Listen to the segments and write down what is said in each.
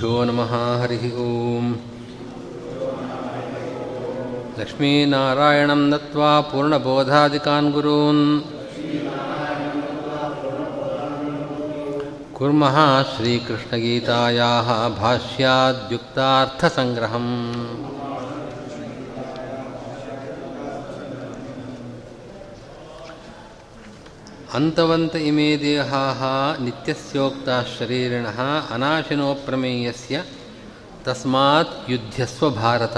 श्रीगुरुभ्यो नमः हरिः ओम्। लक्ष्मीनारायणं नत्वा पूर्णबोधादिकान् गुरून्। कुर्मः श्रीकृष्णगीतायाः भाष्याद्युक्तार्थसङ्ग्रहम्। ಅಂತವಂತ ಇಮೇ ದೇಹಾ ನಿತ್ಯಸ್ಯೋಕ್ತ ಶರೀರಿಣ ಅನಾಶಿನೋ ಪ್ರಮೇಯಸ್ಯ ತಸ್ಮಾತ್ ಯುದ್ಧಸ್ವ ಭಾರತ.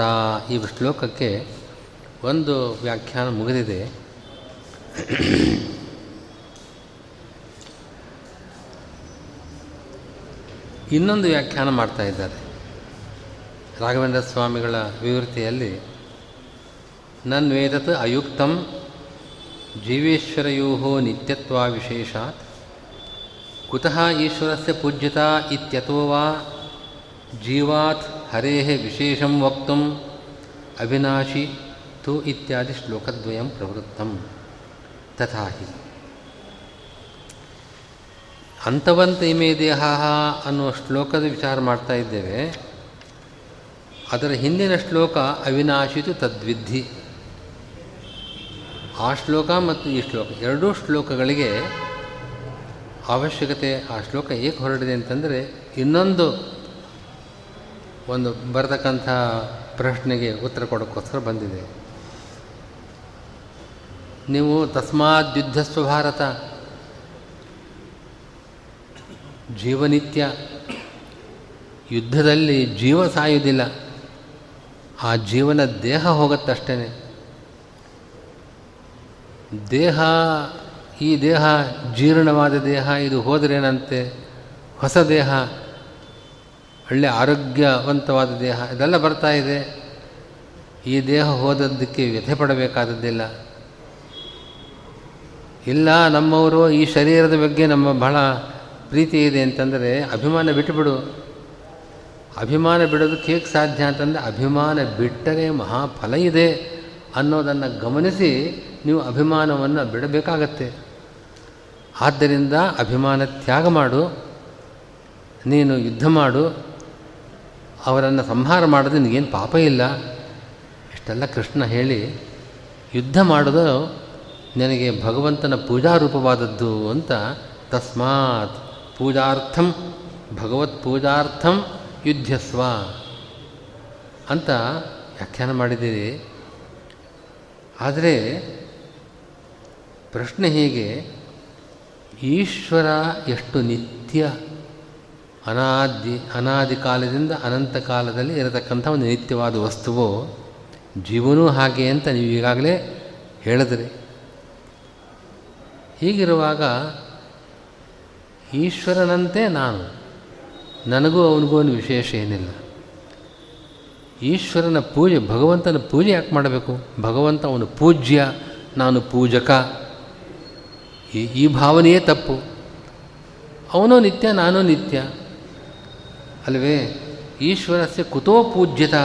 ಈ ಶ್ಲೋಕಕ್ಕೆ ಒಂದು ವ್ಯಾಖ್ಯಾನ ಮುಗಿದಿದೆ. ಇನ್ನೊಂದು ವ್ಯಾಖ್ಯಾನ ಮಾಡ್ತಾ ಇದ್ದಾರೆ. ರಾಘವೇಂದ್ರ ಸ್ವಾಮಿಗಳ ವಿವೃತಿಯಲ್ಲಿ, ನನ್ವೇದತ್ ಅಯುಕ್ತಂ ಜೀವೇಶ್ವರಯೋ ನಿತ್ಯತ್ವಾವಿಶೇಷಾತ್. ಕುತಃ ಈಶ್ವರಸ್ಯ ಪೂಜ್ಯತಾ ಇತ್ಯತೋ ವಾ ಜೀವಾತ್ ಹರೇಃ ವಿಶೇಷಂ ವಕ್ತುಂ ಅವಿನಾಶಿ ತು ಇತ್ಯಾದಿ ಶ್ಲೋಕದ್ವಯಂ ಪ್ರವೃತ್ತಂ. ತಥಾ ಹಿ. ಅಂತವಂತ ಇಮೇ ದೇಹ ಅನ್ನುವ ಶ್ಲೋಕದ ವಿಚಾರ ಮಾಡ್ತಾ ಇದ್ದೇವೆ. ಅದರ ಹಿಂದಿನ ಶ್ಲೋಕ ಅವಿನಾಶಿತು ತದ್ವಿಧಿ ಆ ಶ್ಲೋಕ ಮತ್ತು ಈ ಶ್ಲೋಕ ಎರಡೂ ಶ್ಲೋಕಗಳಿಗೆ ಅವಶ್ಯಕತೆ ಆ ಶ್ಲೋಕ ಏಕೆ ಹೊರಡಿದೆ ಅಂತಂದರೆ ಇನ್ನೊಂದು ಒಂದು ಬರತಕ್ಕಂಥ ಪ್ರಶ್ನೆಗೆ ಉತ್ತರ ಕೊಡೋಕ್ಕೋಸ್ಕರ ಬಂದಿದೆ. ನೀವು ತಸ್ಮಾತ್ ಯುದ್ಧಸ್ವ ಭಾರತ, ಜೀವನಿತ್ಯ ಯುದ್ಧದಲ್ಲಿ ಜೀವ ಸಾಯುವುದಿಲ್ಲ, ಆ ಜೀವನ ದೇಹ ಹೋಗುತ್ತಷ್ಟೇ ದೇಹ, ಈ ದೇಹ, ಜೀರ್ಣವಾದ ದೇಹ, ಇದು ಹೋದ್ರೇನಂತೆ? ಹೊಸ ದೇಹ, ಒಳ್ಳೆ ಆರೋಗ್ಯವಂತವಾದ ದೇಹ, ಇದೆಲ್ಲ ಬರ್ತಾ ಇದೆ. ಈ ದೇಹ ಹೋದದ್ದಕ್ಕೆ ವ್ಯಥೆ ಪಡಬೇಕಾದದ್ದಿಲ್ಲ. ಇಲ್ಲ, ನಮ್ಮವರು ಈ ಶರೀರದ ಬಗ್ಗೆ ನಮ್ಮ ಬಹಳ ಪ್ರೀತಿ ಇದೆ ಅಂತಂದರೆ, ಅಭಿಮಾನ ಬಿಟ್ಟುಬಿಡು ಅಭಿಮಾನ ಬಿಡೋದಕ್ಕೆ ಹೇಗೆ ಸಾಧ್ಯ ಅಂತಂದರೆ, ಅಭಿಮಾನ ಬಿಟ್ಟರೆ ಮಹಾಫಲ ಇದೆ ಅನ್ನೋದನ್ನು ಗಮನಿಸಿ ನೀವು ಅಭಿಮಾನವನ್ನು ಬಿಡಬೇಕಾಗತ್ತೆ. ಆದ್ದರಿಂದ ಅಭಿಮಾನ ತ್ಯಾಗ ಮಾಡು, ನೀನು ಯುದ್ಧ ಮಾಡು, ಅವರನ್ನು ಸಂಹಾರ ಮಾಡೋದು ನಿನಗೇನು ಪಾಪ ಇಲ್ಲ. ಇಷ್ಟೆಲ್ಲ ಕೃಷ್ಣ ಹೇಳಿ, ಯುದ್ಧ ಮಾಡೋದು ನನಗೆ ಭಗವಂತನ ಪೂಜಾರೂಪವಾದದ್ದು ಅಂತ ತಸ್ಮಾತ್ ಪೂಜಾರ್ಥಂ ಭಗವತ್ ಪೂಜಾರ್ಥಂ ಯುದ್ಧಸ್ವ ಅಂತ ವ್ಯಾಖ್ಯಾನ ಮಾಡಿದ್ದೀರಿ. ಆದರೆ ಪ್ರಶ್ನೆ ಹೇಗೆ, ಈಶ್ವರ ಎಷ್ಟು ನಿತ್ಯ ಅನಾದಿ ಅನಾದಿ ಕಾಲದಿಂದ ಅನಂತ ಕಾಲದಲ್ಲಿ ಇರತಕ್ಕಂಥ ಒಂದು ನಿತ್ಯವಾದ ವಸ್ತುವು, ಜೀವನೂ ಹಾಗೆ ಅಂತ ನೀವು ಈಗಾಗಲೇ ಹೇಳಿದ್ರಿ. ಹೀಗಿರುವಾಗ, ಈಶ್ವರನಂತೆ ನಾನು, ನನಗೂ ಅವನಿಗೂ ಒಂದು ವಿಶೇಷ ಏನಿಲ್ಲ. ಈಶ್ವರನ ಪೂಜೆ, ಭಗವಂತನ ಪೂಜೆ ಯಾಕೆ ಮಾಡಬೇಕು? ಭಗವಂತ ಅವನು ಪೂಜ್ಯ, ನಾನು ಪೂಜಕ. ಈ ಭಾವನೆಯೇ ತಪ್ಪು. ಅವನು ನಿತ್ಯ, ನಾನು ನಿತ್ಯ. ಅಲ್ವೇ, ಈಶ್ವರಸ್ಯ ಕುತೋ ಪೂಜ್ಯತ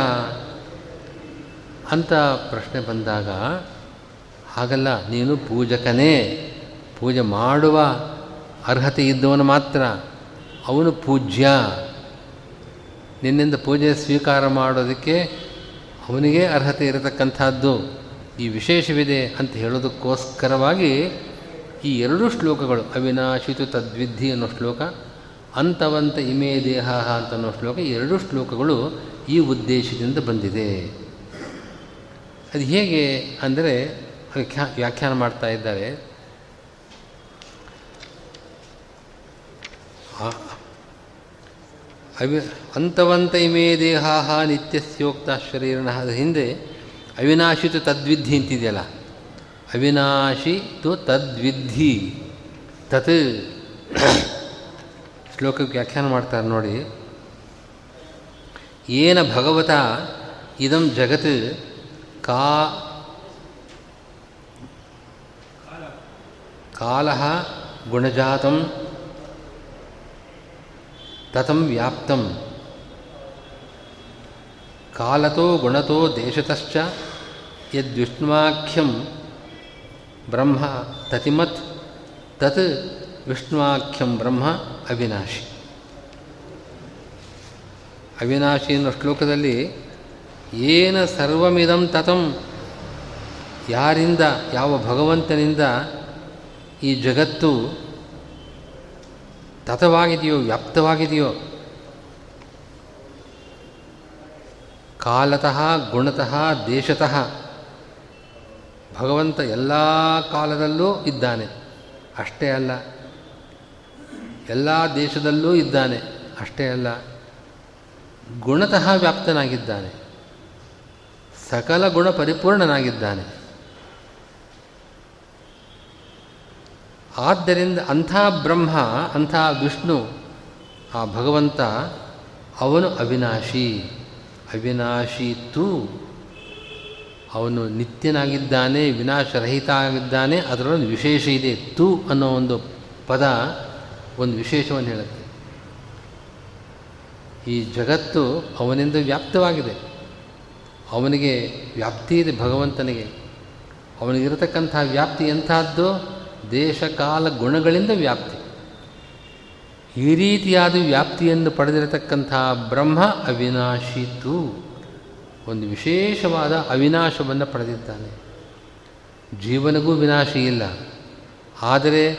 ಅಂತ ಪ್ರಶ್ನೆ ಬಂದಾಗ, ಹಾಗಲ್ಲ, ನೀನು ಪೂಜಕನೇ. ಪೂಜೆ ಮಾಡುವ ಅರ್ಹತೆ ಇದ್ದವನು ಮಾತ್ರ. ಅವನು ಪೂಜ್ಯ. ನಿನ್ನಿಂದ ಪೂಜೆ ಸ್ವೀಕಾರ ಮಾಡೋದಕ್ಕೆ ಅವನಿಗೆ ಅರ್ಹತೆ ಇರತಕ್ಕಂಥದ್ದು. ಈ ವಿಶೇಷವಿದೆ ಅಂತ ಹೇಳೋದಕ್ಕೋಸ್ಕರವಾಗಿ ಈ ಎರಡು ಶ್ಲೋಕಗಳು ಅವಿನಾಶಿತು ತದ್ವಿಧಿ ಅನ್ನೋ ಶ್ಲೋಕ, ಅಂತವಂತ ಇಮೇ ದೇಹ ಅಂತ ಅನ್ನೋ ಶ್ಲೋಕ ಎರಡು ಶ್ಲೋಕಗಳು ಈ ಉದ್ದೇಶದಿಂದ ಬಂದಿದೆ. ಅದು ಹೇಗೆ ಅಂದರೆ ವ್ಯಾಖ್ಯಾ ವ್ಯಾಖ್ಯಾನ ಮಾಡ್ತಾ ಇದ್ದಾರೆ. ಅವಿ, ಅಂತವಂತ ಇಮೇ ದೇಹ ನಿತ್ಯಸ್ಯೋಕ್ತ ಶರೀರನ ಹಿಂದೆ ಅವಿನಾಶಿತು ತದ್ವಿಧಿ ಅಂತಿದೆಯಲ್ಲ ಅವಿನಾಶಿ ತು ತದ್ವಿಧಿ ತತ್ ಶ್ಲೋಕಕ್ಕೆ ವ್ಯಾಖ್ಯಾನ ಮಾಡ್ತಾರೆ ನೋಡಿ। ಏನ ಭಗವತ ಇದಂ ಜಗತ್ ಕಾ ಕಾಲ ಗುಣಜಾತಂ ತತಂ ವ್ಯಾಪ್ತಂ। ಕಾಲತೋ ಗುಣತೋ ದೇಶತಶ್ಚ ಯದ್ವಿಷ್ಣುವಾಖ್ಯಂ ಬ್ರಹ್ಮ ತತಿಮತ್ ತತ್ ವಿಷ್ಣುವಾಖ್ಯಂ ಬ್ರಹ್ಮ ಅವಿನಾಶಿ. ಅವಿನಾಶಿ ಎನ್ನುವ ಶ್ಲೋಕದಲ್ಲಿ ಏನ ಸರ್ವಮಿದಂ ತತಂ, ಯಾರಿಂದ, ಯಾವ ಭಗವಂತನಿಂದ ಈ ಜಗತ್ತು ತತವಾಗಿದೆಯೋ, ವ್ಯಾಪ್ತವಾಗಿದೆಯೋ, ಕಾಲತಃ ಗುಣತಃ ದೇಶತಃ ಭಗವಂತ ಎಲ್ಲ ಕಾಲದಲ್ಲೂ ಇದ್ದಾನೆ. ಅಷ್ಟೇ ಅಲ್ಲ. ಎಲ್ಲ ದೇಶದಲ್ಲೂ ಇದ್ದಾನೆ. ಅಷ್ಟೇ ಅಲ್ಲ. ಗುಣತಃ ವ್ಯಾಪ್ತನಾಗಿದ್ದಾನೆ. ಸಕಲ ಗುಣ ಪರಿಪೂರ್ಣನಾಗಿದ್ದಾನೆ. ಆದ್ದರಿಂದ ಅಂಥ ಬ್ರಹ್ಮ, ಅಂಥ ವಿಷ್ಣು, ಆ ಭಗವಂತ ಅವನು ಅವಿನಾಶಿ. ಅವಿನಾಶಿ ತು ಅವನು ನಿತ್ಯನಾಗಿದ್ದಾನೆ ವಿನಾಶರಹಿತ ಆಗಿದ್ದಾನೆ ಅದರೊಳಗೆ ವಿಶೇಷ ಇದೆ. ತು ಅನ್ನೋ ಒಂದು ಪದ ಒಂದು ವಿಶೇಷವನ್ನು ಹೇಳುತ್ತೆ. ಈ ಜಗತ್ತು ಅವನಿಂದ ವ್ಯಾಪ್ತವಾಗಿದೆ. ಅವನಿಗೆ ವ್ಯಾಪ್ತಿ ಇದೆ ಭಗವಂತನಿಗೆ. ಅವನಿಗಿರತಕ್ಕಂಥ ವ್ಯಾಪ್ತಿ ಎಂಥದ್ದು ದೇಶಕಾಲ ಗುಣಗಳಿಂದ ವ್ಯಾಪ್ತಿ. ಈ ರೀತಿಯಾದ ವ್ಯಾಪ್ತಿಯನ್ನು ಪಡೆದಿರತಕ್ಕಂಥ ಬ್ರಹ್ಮ ಅವಿನಾಶಿತು ಒಂದು ವಿಶೇಷವಾದ ಅವಿನಾಶವನ್ನು ಪಡೆದಿದ್ದಾನೆ. ಜೀವನಗೂ ವಿನಾಶಿ ಇಲ್ಲ. ಆದರೆ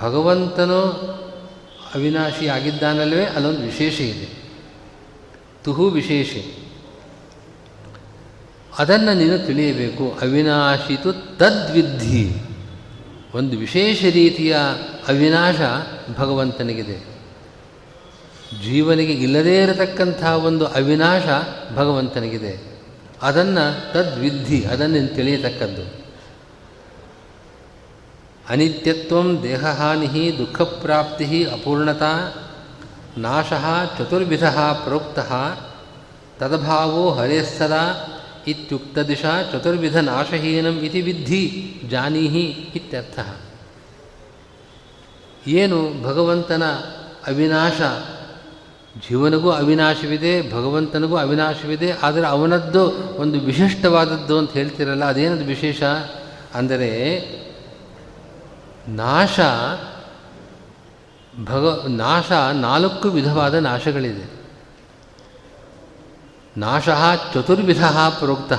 ಭಗವಂತನು ಅವಿನಾಶಿ ಆಗಿದ್ದಾನಲ್ವೇ ಅಲ್ಲೊಂದು ವಿಶೇಷ ಇದೆ. ತುಹು ವಿಶೇಷ. ಅದನ್ನು ನೀನು ತಿಳಿಯಬೇಕು. ಅವಿನಾಶಿತು ತದ್ವಿಧಿ ಒಂದು ವಿಶೇಷ ರೀತಿಯ ಅವಿನಾಶ ಭಗವಂತನಿಗಿದೆ. ಜೀವನಿಗೆ ಇಲ್ಲದೇ ಇರತಕ್ಕಂಥ ಒಂದು ಅವಿನಾಶ ಭಗವಂತನಿಗಿದೆ. ಅದನ್ನು ತದ್ವಿಧಿ ಅದನ್ನು ತಿಳಿಯತಕ್ಕದ್ದು. ಅನಿತ್ಯತ್ವ ದೇಹಹಾನಿ ದುಃಖಪ್ರಾಪ್ತಿ ಅಪೂರ್ಣತಾ ನಾಶ ಚತುರ್ವಿಧ ಪ್ರೋಕ್ತ ತದಭಾವೋ ಹರೇಸ್ತದಾ ಇತ್ಯುಕ್ತ ದಿಶಾ ಚತುರ್ವಿಧ ನಾಶಹೀನಂ ಇತಿ ವಿದ್ಧಿ ಜಾನೀಹಿ ಇತ್ಯರ್ಥ. ಏನು ಭಗವಂತನ ಅವಿನಾಶ ಜೀವನಿಗೂ ಅವಿನಾಶವಿದೆ, ಭಗವಂತನಿಗೂ ಅವಿನಾಶವಿದೆ, ಆದರೆ ಅವನದ್ದು ಒಂದು ವಿಶಿಷ್ಟವಾದದ್ದು ಅಂತ ಹೇಳ್ತಿರಲ್ಲ, ಅದೇನದು ವಿಶೇಷ? ಅಂದರೆ ನಾಶ, ಭಗ, ನಾಶ ನಾಲ್ಕು ವಿಧವಾದ ನಾಶಗಳಿದೆ. ನಾಶ ಚತುರ್ವಿಧ ಪ್ರೋಕ್ತ.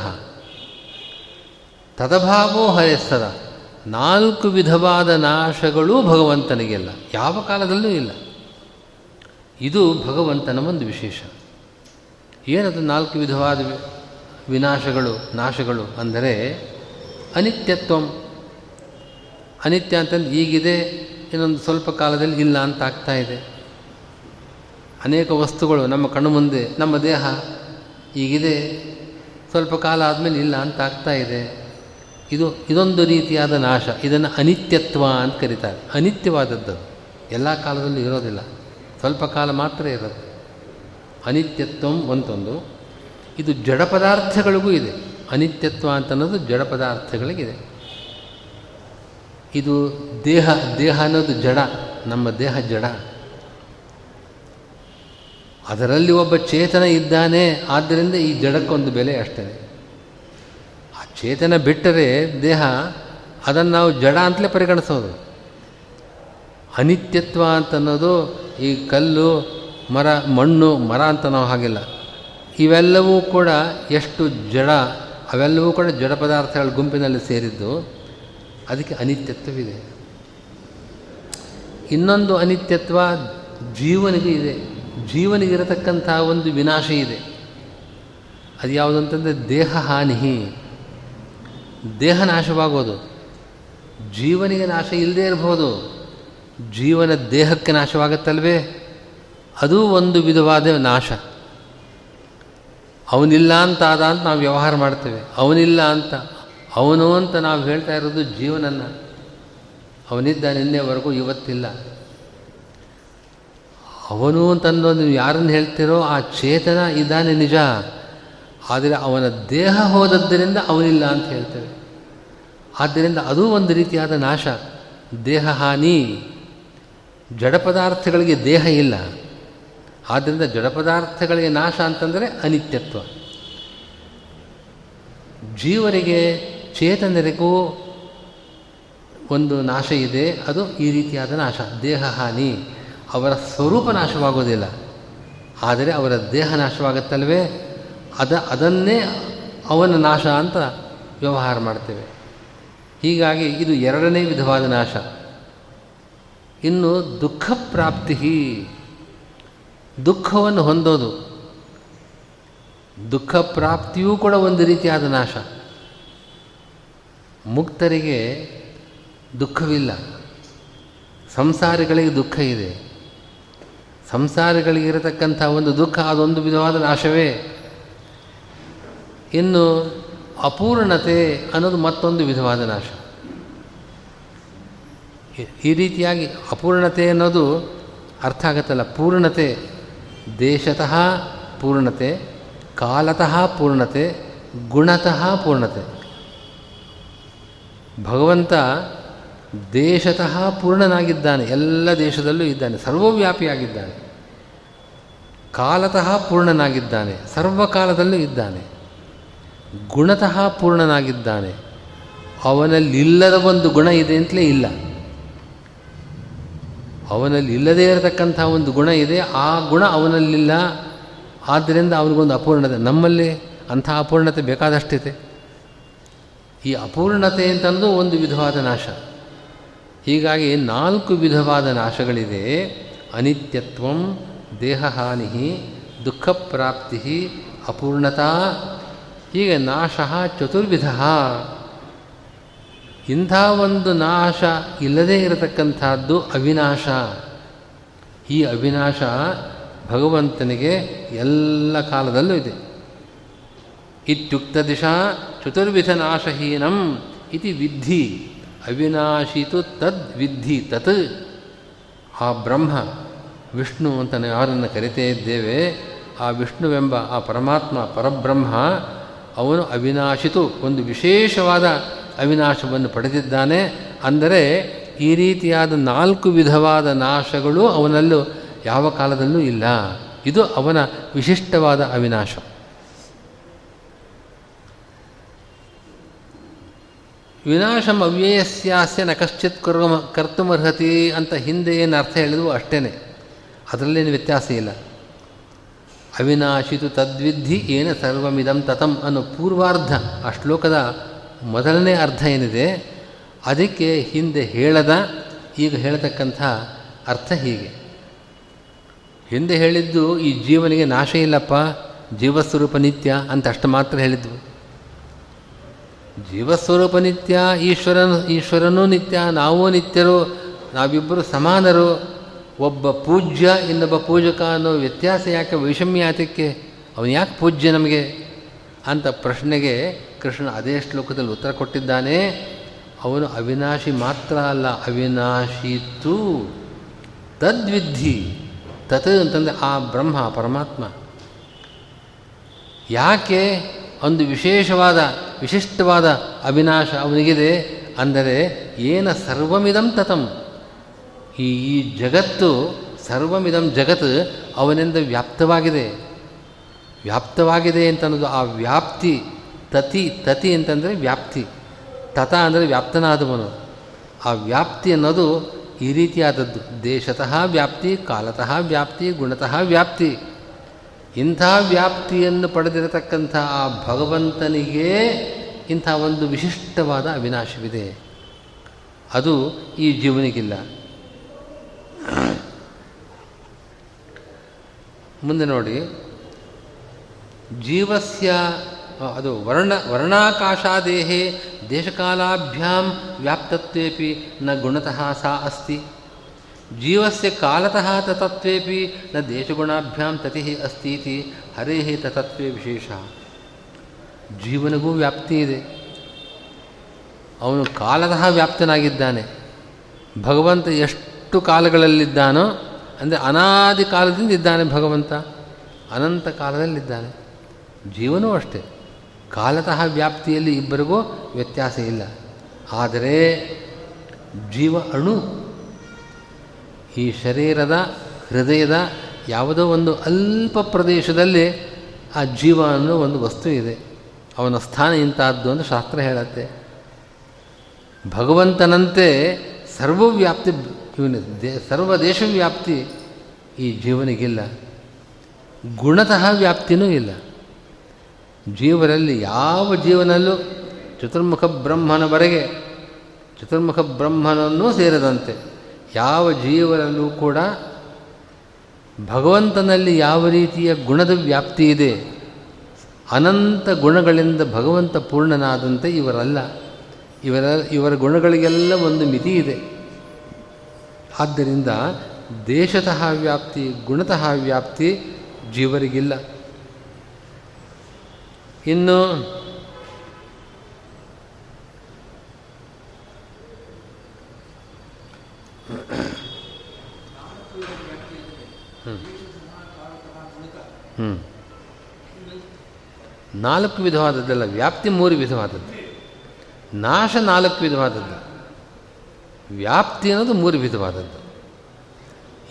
ತದಭಾವೋ ಹರೆಸ್ತದ ನಾಲ್ಕು ವಿಧವಾದ ನಾಶಗಳೂ ಭಗವಂತನಿಗೆಲ್ಲ, ಯಾವ ಕಾಲದಲ್ಲೂ ಇಲ್ಲ. ಇದು ಭಗವಂತನ ಒಂದು ವಿಶೇಷ. ಏನದು ನಾಲ್ಕು ವಿಧವಾದ ವಿನಾಶಗಳು, ನಾಶಗಳು ಅಂದರೆ ಅನಿತ್ಯತ್ವಂ. ಅನಿತ್ಯ ಅಂತಂದು ಈಗಿದೆ, ಇನ್ನೊಂದು ಸ್ವಲ್ಪ ಕಾಲದಲ್ಲಿ ಇಲ್ಲ ಅಂತ ಆಗ್ತಾ ಇದೆ. ಅನೇಕ ವಸ್ತುಗಳು ನಮ್ಮ ಕಣ್ಣು ಮುಂದೆ, ನಮ್ಮ ದೇಹ ಈಗಿದೆ, ಸ್ವಲ್ಪ ಕಾಲ ಆದಮೇಲೆ ಇಲ್ಲ ಅಂತ ಆಗ್ತಾ ಇದೆ. ಇದು, ಇದೊಂದು ರೀತಿಯಾದ ನಾಶ. ಇದನ್ನು ಅನಿತ್ಯತ್ವ ಅಂತ ಕರೀತಾರೆ. ಅನಿತ್ಯವಾದದ್ದು. ಎಲ್ಲ ಕಾಲದಲ್ಲೂ ಇರೋದಿಲ್ಲ. ಸ್ವಲ್ಪ ಕಾಲ ಮಾತ್ರ ಇರುತ್ತೆ. ಅನಿತ್ಯತ್ವಂ ಒಂದೊಂದು. ಇದು ಜಡ ಪದಾರ್ಥಗಳಿಗೂ ಇದೆ. ಅನಿತ್ಯತ್ವ ಅಂತ ಅನ್ನೋದು ಜಡ ಪದಾರ್ಥಗಳಿಗಿದೆ. ಇದು ದೇಹ ದೇಹ ಅನ್ನೋದು ಜಡ, ನಮ್ಮ ದೇಹ ಜಡ. ಅದರಲ್ಲಿ ಒಬ್ಬ ಚೇತನ ಇದ್ದಾನೆ, ಆದ್ದರಿಂದ ಈ ಜಡಕ್ಕೊಂದು ಬೆಲೆ ಅಷ್ಟೇ. ಆ ಚೇತನ ಬಿಟ್ಟರೆ ದೇಹ, ಅದನ್ನು ನಾವು ಜಡ ಅಂತಲೇ ಪರಿಗಣಿಸೋದು. ಅನಿತ್ಯತ್ವ ಅಂತನ್ನೋದು ಈ ಕಲ್ಲು, ಮರ, ಮಣ್ಣು, ಮರ ಅಂತ ನಾವು ಹಾಗಿಲ್ಲ. ಇವೆಲ್ಲವೂ ಕೂಡ ಎಷ್ಟು ಜಡ, ಅವೆಲ್ಲವೂ ಕೂಡ ಜಡ ಪದಾರ್ಥಗಳ ಗುಂಪಿನಲ್ಲಿ ಸೇರಿದ್ದು ಅದಕ್ಕೆ ಅನಿತ್ಯತ್ವವಿದೆ. ಇನ್ನೊಂದು ಅನಿತ್ಯತ್ವ ಜೀವನಿಗೆ ಇದೆ. ಜೀವನಿಗಿರತಕ್ಕಂತಹ ಒಂದು ವಿನಾಶ ಇದೆ. ಅದು ಯಾವುದು ಅಂತಂದರೆ ದೇಹ ಹಾನಿ. ದೇಹ ನಾಶವಾಗೋದು. ಜೀವನಿಗೆ ನಾಶ ಇಲ್ಲದೇ ಇರಬಹುದು. ಜೀವನ ದೇಹಕ್ಕೆ ನಾಶವಾಗುತ್ತಲ್ವೇ? ಅದು ಒಂದು ವಿಧವಾದ ನಾಶ. ಅವನಿಲ್ಲ ಅಂತ ಆದ ಅಂತ ನಾವು ವ್ಯವಹಾರ ಮಾಡ್ತೇವೆ. ಅವನಿಲ್ಲ ಅಂತ, ಅವನು ಅಂತ ನಾವು ಹೇಳ್ತಾ ಇರೋದು ಜೀವನನ್ನು. ಅವನಿದ್ದ ನಿನ್ನೆವರೆಗೂ ಇವತ್ತಿಲ್ಲ. ಅವನು ಅಂತಂದು ನೀವು ಯಾರನ್ನು ಹೇಳ್ತೀರೋ ಆ ಚೇತನ ಇದ್ದಾನೆ ನಿಜ. ಆದರೆ ಅವನ ದೇಹ ಹೋದದ್ದರಿಂದ ಅವನಿಲ್ಲ ಅಂತ ಹೇಳ್ತೇವೆ. ಆದ್ದರಿಂದ ಅದೂ ಒಂದು ರೀತಿಯಾದ ನಾಶ. ದೇಹ ಹಾನಿ. ಜಡ ಪದಾರ್ಥಗಳಿಗೆ ದೇಹ ಇಲ್ಲ. ಆದ್ದರಿಂದ ಜಡ ಪದಾರ್ಥಗಳಿಗೆ ನಾಶ ಅಂತಂದರೆ ಅನಿತ್ಯತ್ವ. ಜೀವರಿಗೆ, ಚೇತನರಿಗೂ ಒಂದು ನಾಶ ಇದೆ, ಅದು ಈ ರೀತಿಯಾದ ನಾಶ. ದೇಹ ಹಾನಿ. ಅವರ ಸ್ವರೂಪ ನಾಶವಾಗೋದಿಲ್ಲ. ಆದರೆ ಅವರ ದೇಹ ನಾಶವಾಗುತ್ತಲ್ವೇ? ಅದ, ಅದನ್ನೇ ಅವನ ನಾಶ ಅಂತ ವ್ಯವಹಾರ ಮಾಡ್ತೇವೆ. ಹೀಗಾಗಿ ಇದು ಎರಡನೇ ವಿಧವಾದ ನಾಶ. ಇನ್ನು ದುಃಖ ಪ್ರಾಪ್ತಿ ದುಃಖವನ್ನು ಹೊಂದೋದು. ದುಃಖ ಪ್ರಾಪ್ತಿಯೂ ಕೂಡ ಒಂದು ರೀತಿಯಾದ ನಾಶ. ಮುಕ್ತರಿಗೆ ದುಃಖವಿಲ್ಲ. ಸಂಸಾರಿಗಳಿಗೆ ದುಃಖ ಇದೆ. ಸಂಸಾರಿಗಳಿಗೆ ಇರತಕ್ಕಂಥ ಒಂದು ದುಃಖ, ಅದೊಂದು ವಿಧವಾದ ನಾಶವೇ. ಇನ್ನು ಅಪೂರ್ಣತೆ ಅನ್ನೋದು ಮತ್ತೊಂದು ವಿಧವಾದ ನಾಶ. ಈ ರೀತಿಯಾಗಿ ಅಪೂರ್ಣತೆ ಅನ್ನೋದು ಅರ್ಥ ಆಗತ್ತಲ್ಲ. ಪೂರ್ಣತೆ ದೇಶತಃ ಪೂರ್ಣತೆ, ಕಾಲತಃ ಪೂರ್ಣತೆ, ಗುಣತಃ ಪೂರ್ಣತೆ. ಭಗವಂತ ದೇಶತಃ ಪೂರ್ಣನಾಗಿದ್ದಾನೆ. ಎಲ್ಲ ದೇಶದಲ್ಲೂ ಇದ್ದಾನೆ. ಸರ್ವವ್ಯಾಪಿಯಾಗಿದ್ದಾನೆ. ಕಾಲತಃ ಪೂರ್ಣನಾಗಿದ್ದಾನೆ. ಸರ್ವಕಾಲದಲ್ಲೂ ಇದ್ದಾನೆ. ಗುಣತಃ ಪೂರ್ಣನಾಗಿದ್ದಾನೆ. ಅವನಲ್ಲಿಲ್ಲದ ಒಂದು ಗುಣ ಇದೆ ಅಂತಲೇ ಇಲ್ಲ. ಅವನಲ್ಲಿ ಇಲ್ಲದೇ ಇರತಕ್ಕಂಥ ಒಂದು ಗುಣ ಇದೆ. ಆ ಗುಣ ಅವನಲ್ಲಿಲ್ಲ. ಆದ್ದರಿಂದ ಅವನಿಗೊಂದು ಅಪೂರ್ಣತೆ. ನಮ್ಮಲ್ಲಿ ಅಂಥ ಅಪೂರ್ಣತೆ ಬೇಕಾದಷ್ಟಿದೆ. ಈ ಅಪೂರ್ಣತೆ ಅಂತಂದು ಒಂದು ವಿಧವಾದ ನಾಶ. ಹೀಗಾಗಿ ನಾಲ್ಕು ವಿಧವಾದ ನಾಶಗಳಿದೆ. ಅನಿತ್ಯತ್ವಂ ದೇಹಹಾನಿ ದುಃಖ ಪ್ರಾಪ್ತಿ ಅಪೂರ್ಣತಾ. ಹೀಗೆ ನಾಶ ಚತುರ್ವಿಧ. ಇಂಥ ಒಂದು ನಾಶ ಇಲ್ಲದೇ ಇರತಕ್ಕಂಥದ್ದು ಅವಿನಾಶ. ಈ ಅವಿನಾಶ ಭಗವಂತನಿಗೆ ಎಲ್ಲ ಕಾಲದಲ್ಲೂ ಇದೆ. ಇತ್ಯುಕ್ತ ದಿಶಾ ಚತುರ್ವಿಧ ನಾಶಹೀನಂ ಇತಿ ವಿದ್ಧಿ. ಅವಿನಾಶಿತು ತದ್ ವಿದ್ಧಿ ತತ್. ಆ ಬ್ರಹ್ಮ, ವಿಷ್ಣು ಅಂತ ನಾವು ಯಾರನ್ನು ಕರಿತೇ ಇದ್ದೇವೆ, ಆ ವಿಷ್ಣುವೆಂಬ ಆ ಪರಮಾತ್ಮ ಪರಬ್ರಹ್ಮ, ಅವನು ಅವಿನಾಶಿತು. ಒಂದು ವಿಶೇಷವಾದ ಅವಿನಾಶವನ್ನು ಪಡೆದಿದ್ದಾನೆ ಅಂದರೆ ಈ ರೀತಿಯಾದ ನಾಲ್ಕು ವಿಧವಾದ ನಾಶಗಳು ಅವನಲ್ಲೂ ಯಾವ ಕಾಲದಲ್ಲೂ ಇಲ್ಲ. ಇದು ಅವನ ವಿಶಿಷ್ಟವಾದ ಅವಿನಾಶ. ವಿನಾಶಂ ಅವ್ಯಯಸ್ಯಾಸ್ಯ ನ ಕಶ್ಚಿತ್ ಕರ್ಮ ಕರ್ತುಮರ್ಹತಿ ಅಂತ ಹಿಂದೆ ಏನು ಅರ್ಥ ಹೇಳಿದ್ವು ಅಷ್ಟೇ ಅದರಲ್ಲೇನು ವ್ಯತ್ಯಾಸ ಇಲ್ಲ. ಅವಿನಾಶಿತು ತದ್ವಿಧಿ ಏನ ಸರ್ವಮಿದಂ ತತಂ ಅನ್ನೋ ಪೂರ್ವಾರ್ಧ ಆ ಶ್ಲೋಕದ ಮೊದಲನೇ ಅರ್ಥ ಏನಿದೆ? ಅದಕ್ಕೆ ಹಿಂದೆ ಹೇಳದ, ಈಗ ಹೇಳತಕ್ಕಂಥ ಅರ್ಥ ಹೀಗೆ. ಹಿಂದೆ ಹೇಳಿದ್ದು ಈ ಜೀವನಿಗೆ ನಾಶ ಇಲ್ಲಪ್ಪ, ಜೀವಸ್ವರೂಪ ನಿತ್ಯ ಅಂತ ಅಷ್ಟು ಮಾತ್ರ ಹೇಳಿದ್ವು. ಜೀವಸ್ವರೂಪ ನಿತ್ಯ, ಈಶ್ವರನು, ಈಶ್ವರನೂ ನಿತ್ಯ, ನಾವೂ ನಿತ್ಯರು, ನಾವಿಬ್ಬರು ಸಮಾನರು. ಒಬ್ಬ ಪೂಜ್ಯ ಇನ್ನೊಬ್ಬ ಪೂಜಕ ಅನ್ನೋ ವ್ಯತ್ಯಾಸ ಯಾಕೆ ವೈಷಮ್ಯ ಯಾತಕ್ಕೆ ಅವನು ಯಾಕೆ ಪೂಜ್ಯ ನಮಗೆ? ಅಂತ ಪ್ರಶ್ನೆಗೆ ಕೃಷ್ಣ ಅದೇ ಶ್ಲೋಕದಲ್ಲಿ ಉತ್ತರ ಕೊಟ್ಟಿದ್ದಾನೆ. ಅವನು ಅವಿನಾಶಿ ಮಾತ್ರ ಅಲ್ಲ, ಅವಿನಾಶಿತ್ತು ತದ್ವಿಧಿ ತತ್ ಅಂತಂದರೆ ಆ ಬ್ರಹ್ಮ ಪರಮಾತ್ಮ. ಯಾಕೆ ಒಂದು ವಿಶೇಷವಾದ, ವಿಶಿಷ್ಟವಾದ ಅವಿನಾಶ ಅವನಿಗಿದೆ ಅಂದರೆ, ಏನ ಸರ್ವಮಿದಂ ತತಂ ಈ ಈ ಜಗತ್ತು ಸರ್ವಮಿದಂ ಜಗತ್ ಅವನಿಂದ ವ್ಯಾಪ್ತವಾಗಿದೆ. ವ್ಯಾಪ್ತವಾಗಿದೆ ಅಂತನ್ನೋದು ಆ ವ್ಯಾಪ್ತಿ ತತಿ ತತಿ ಅಂತಂದರೆ ವ್ಯಾಪ್ತಿ. ತತ ಅಂದರೆ ವ್ಯಾಪ್ತನಾದವನು. ಆ ವ್ಯಾಪ್ತಿ ಅನ್ನೋದು ಈ ರೀತಿಯಾದದ್ದು. ದೇಶತಃ ವ್ಯಾಪ್ತಿ, ಕಾಲತಃ ವ್ಯಾಪ್ತಿ, ಗುಣತಃ ವ್ಯಾಪ್ತಿ. ಇಂಥ ವ್ಯಾಪ್ತಿಯನ್ನು ಪಡೆದಿರತಕ್ಕಂಥ ಆ ಭಗವಂತನಿಗೆ ಇಂಥ ಒಂದು ವಿಶಿಷ್ಟವಾದ ಅವಿನಾಶವಿದೆ. ಅದು ಈ ಜೀವನಿಗಿಲ್ಲ. ಮುಂದೆ ನೋಡಿ. ಜೀವಸ್ಯ ಅದು ವರ್ಣ, ವರ್ಣಾಕಾಶಾದೇಹೇ ದೇಶಕಾಲಾಭ್ಯಾಂ ವ್ಯಾಪ್ತತ್ವೇಪಿ ನ ಗುಣತಃ ಸಾ ಅಸ್ತಿ. ಜೀವಸ್ಯ ಕಾಲತಃ ತತತ್ವೇಪಿ ನ ದೇಶಗುಣಾಭ್ಯಾಂ ತತಿ ಅಸ್ತೀತಿ ಹರೇ ತತತ್ವೇ ವಿಶೇಷ. ಜೀವನಿಗೂ ವ್ಯಾಪ್ತಿ ಇದೆ. ಅವನು ಕಾಲತಃ ವ್ಯಾಪ್ತನಾಗಿದ್ದಾನೆ. ಭಗವಂತ ಎಷ್ಟು ಕಾಲಗಳಲ್ಲಿದ್ದಾನೋ, ಅಂದರೆ ಅನಾದಿ ಕಾಲದಿಂದ ಇದ್ದಾನೆ ಭಗವಂತ, ಅನಂತ ಕಾಲದಲ್ಲಿದ್ದಾನೆ. ಜೀವನೂ ಅಷ್ಟೇ. ಕಾಲತಃ ವ್ಯಾಪ್ತಿಯಲ್ಲಿ ಇಬ್ಬರಿಗೂ ವ್ಯತ್ಯಾಸ ಇಲ್ಲ. ಆದರೆ ಜೀವ ಅಣು ಈ ಶರೀರದ ಹೃದಯದ ಯಾವುದೋ ಒಂದು ಅಲ್ಪ ಪ್ರದೇಶದಲ್ಲಿ ಆ ಜೀವ ಅನ್ನೋ ಒಂದು ವಸ್ತು ಇದೆ. ಅವನ ಸ್ಥಾನ ಇಂಥದ್ದು ಅಂತ ಶಾಸ್ತ್ರ ಹೇಳುತ್ತೆ. ಭಗವಂತನಂತೆ ಸರ್ವವ್ಯಾಪ್ತಿ ಇವನ ದೇ, ಸರ್ವ ದೇಶವ್ಯಾಪ್ತಿ ಈ ಜೀವನಿಗಿಲ್ಲ. ಗುಣತಃ ವ್ಯಾಪ್ತಿನೂ ಇಲ್ಲ. ಜೀವರಲ್ಲಿ ಯಾವ ಜೀವನಲ್ಲೂ ಚತುರ್ಮುಖ ಬ್ರಹ್ಮನವರೆಗೆ ಚತುರ್ಮುಖ ಬ್ರಹ್ಮನನ್ನೂ ಸೇರದಂತೆ ಯಾವ ಜೀವನಲ್ಲೂ ಕೂಡ ಭಗವಂತನಲ್ಲಿ ಯಾವ ರೀತಿಯ ಗುಣದ ವ್ಯಾಪ್ತಿ ಇದೆ, ಅನಂತ ಗುಣಗಳಿಂದ ಭಗವಂತ ಪೂರ್ಣನಾದಂತೆ ಇವರಲ್ಲ. ಇವರ ಇವರ ಗುಣಗಳಿಗೆಲ್ಲ ಒಂದು ಮಿತಿ ಇದೆ. ಆದ್ದರಿಂದ ದೇಶತಃ ವ್ಯಾಪ್ತಿ, ಗುಣತಃ ವ್ಯಾಪ್ತಿ ಜೀವರಿಗಿಲ್ಲ. ಇನ್ನು ನಾಲ್ಕು ವಿಧವಾದದ್ದಲ್ಲ, ವ್ಯಾಪ್ತಿ ಮೂರು ವಿಧವಾದದ್ದು. ನಾಶ ನಾಲ್ಕು ವಿಧವಾದದ್ದು. ವ್ಯಾಪ್ತಿ ಅನ್ನೋದು ಮೂರು ವಿಧವಾದದ್ದು.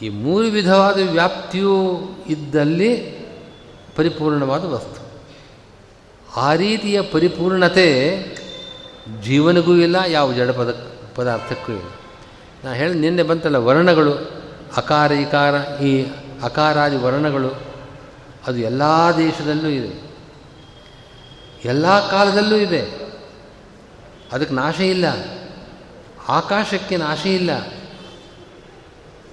ಈ ಮೂರು ವಿಧವಾದ ವ್ಯಾಪ್ತಿಯೂ ಇದ್ದಲ್ಲಿ ಪರಿಪೂರ್ಣವಾದ ವಸ್ತು. ಆ ರೀತಿಯ ಪರಿಪೂರ್ಣತೆ ಜೀವನಿಗೂ ಇಲ್ಲ, ಯಾವ ಜಡ ಪದ, ಪದಾರ್ಥಕ್ಕೂ ಇಲ್ಲ. ನಾನು ಹೇಳಿ, ನಿನ್ನೆ ಬಂತಲ್ಲ ವರ್ಣಗಳು, ಅಕಾರ, ಇಕಾರ, ಈ ಅಕಾರಾದಿ ವರ್ಣಗಳು, ಅದು ಎಲ್ಲ ದೇಶದಲ್ಲೂ ಇದೆ. ಎಲ್ಲ ಕಾಲದಲ್ಲೂ ಇದೆ. ಅದಕ್ಕೆ ನಾಶ ಇಲ್ಲ. ಆಕಾಶಕ್ಕೆ ನಾಶ ಇಲ್ಲ.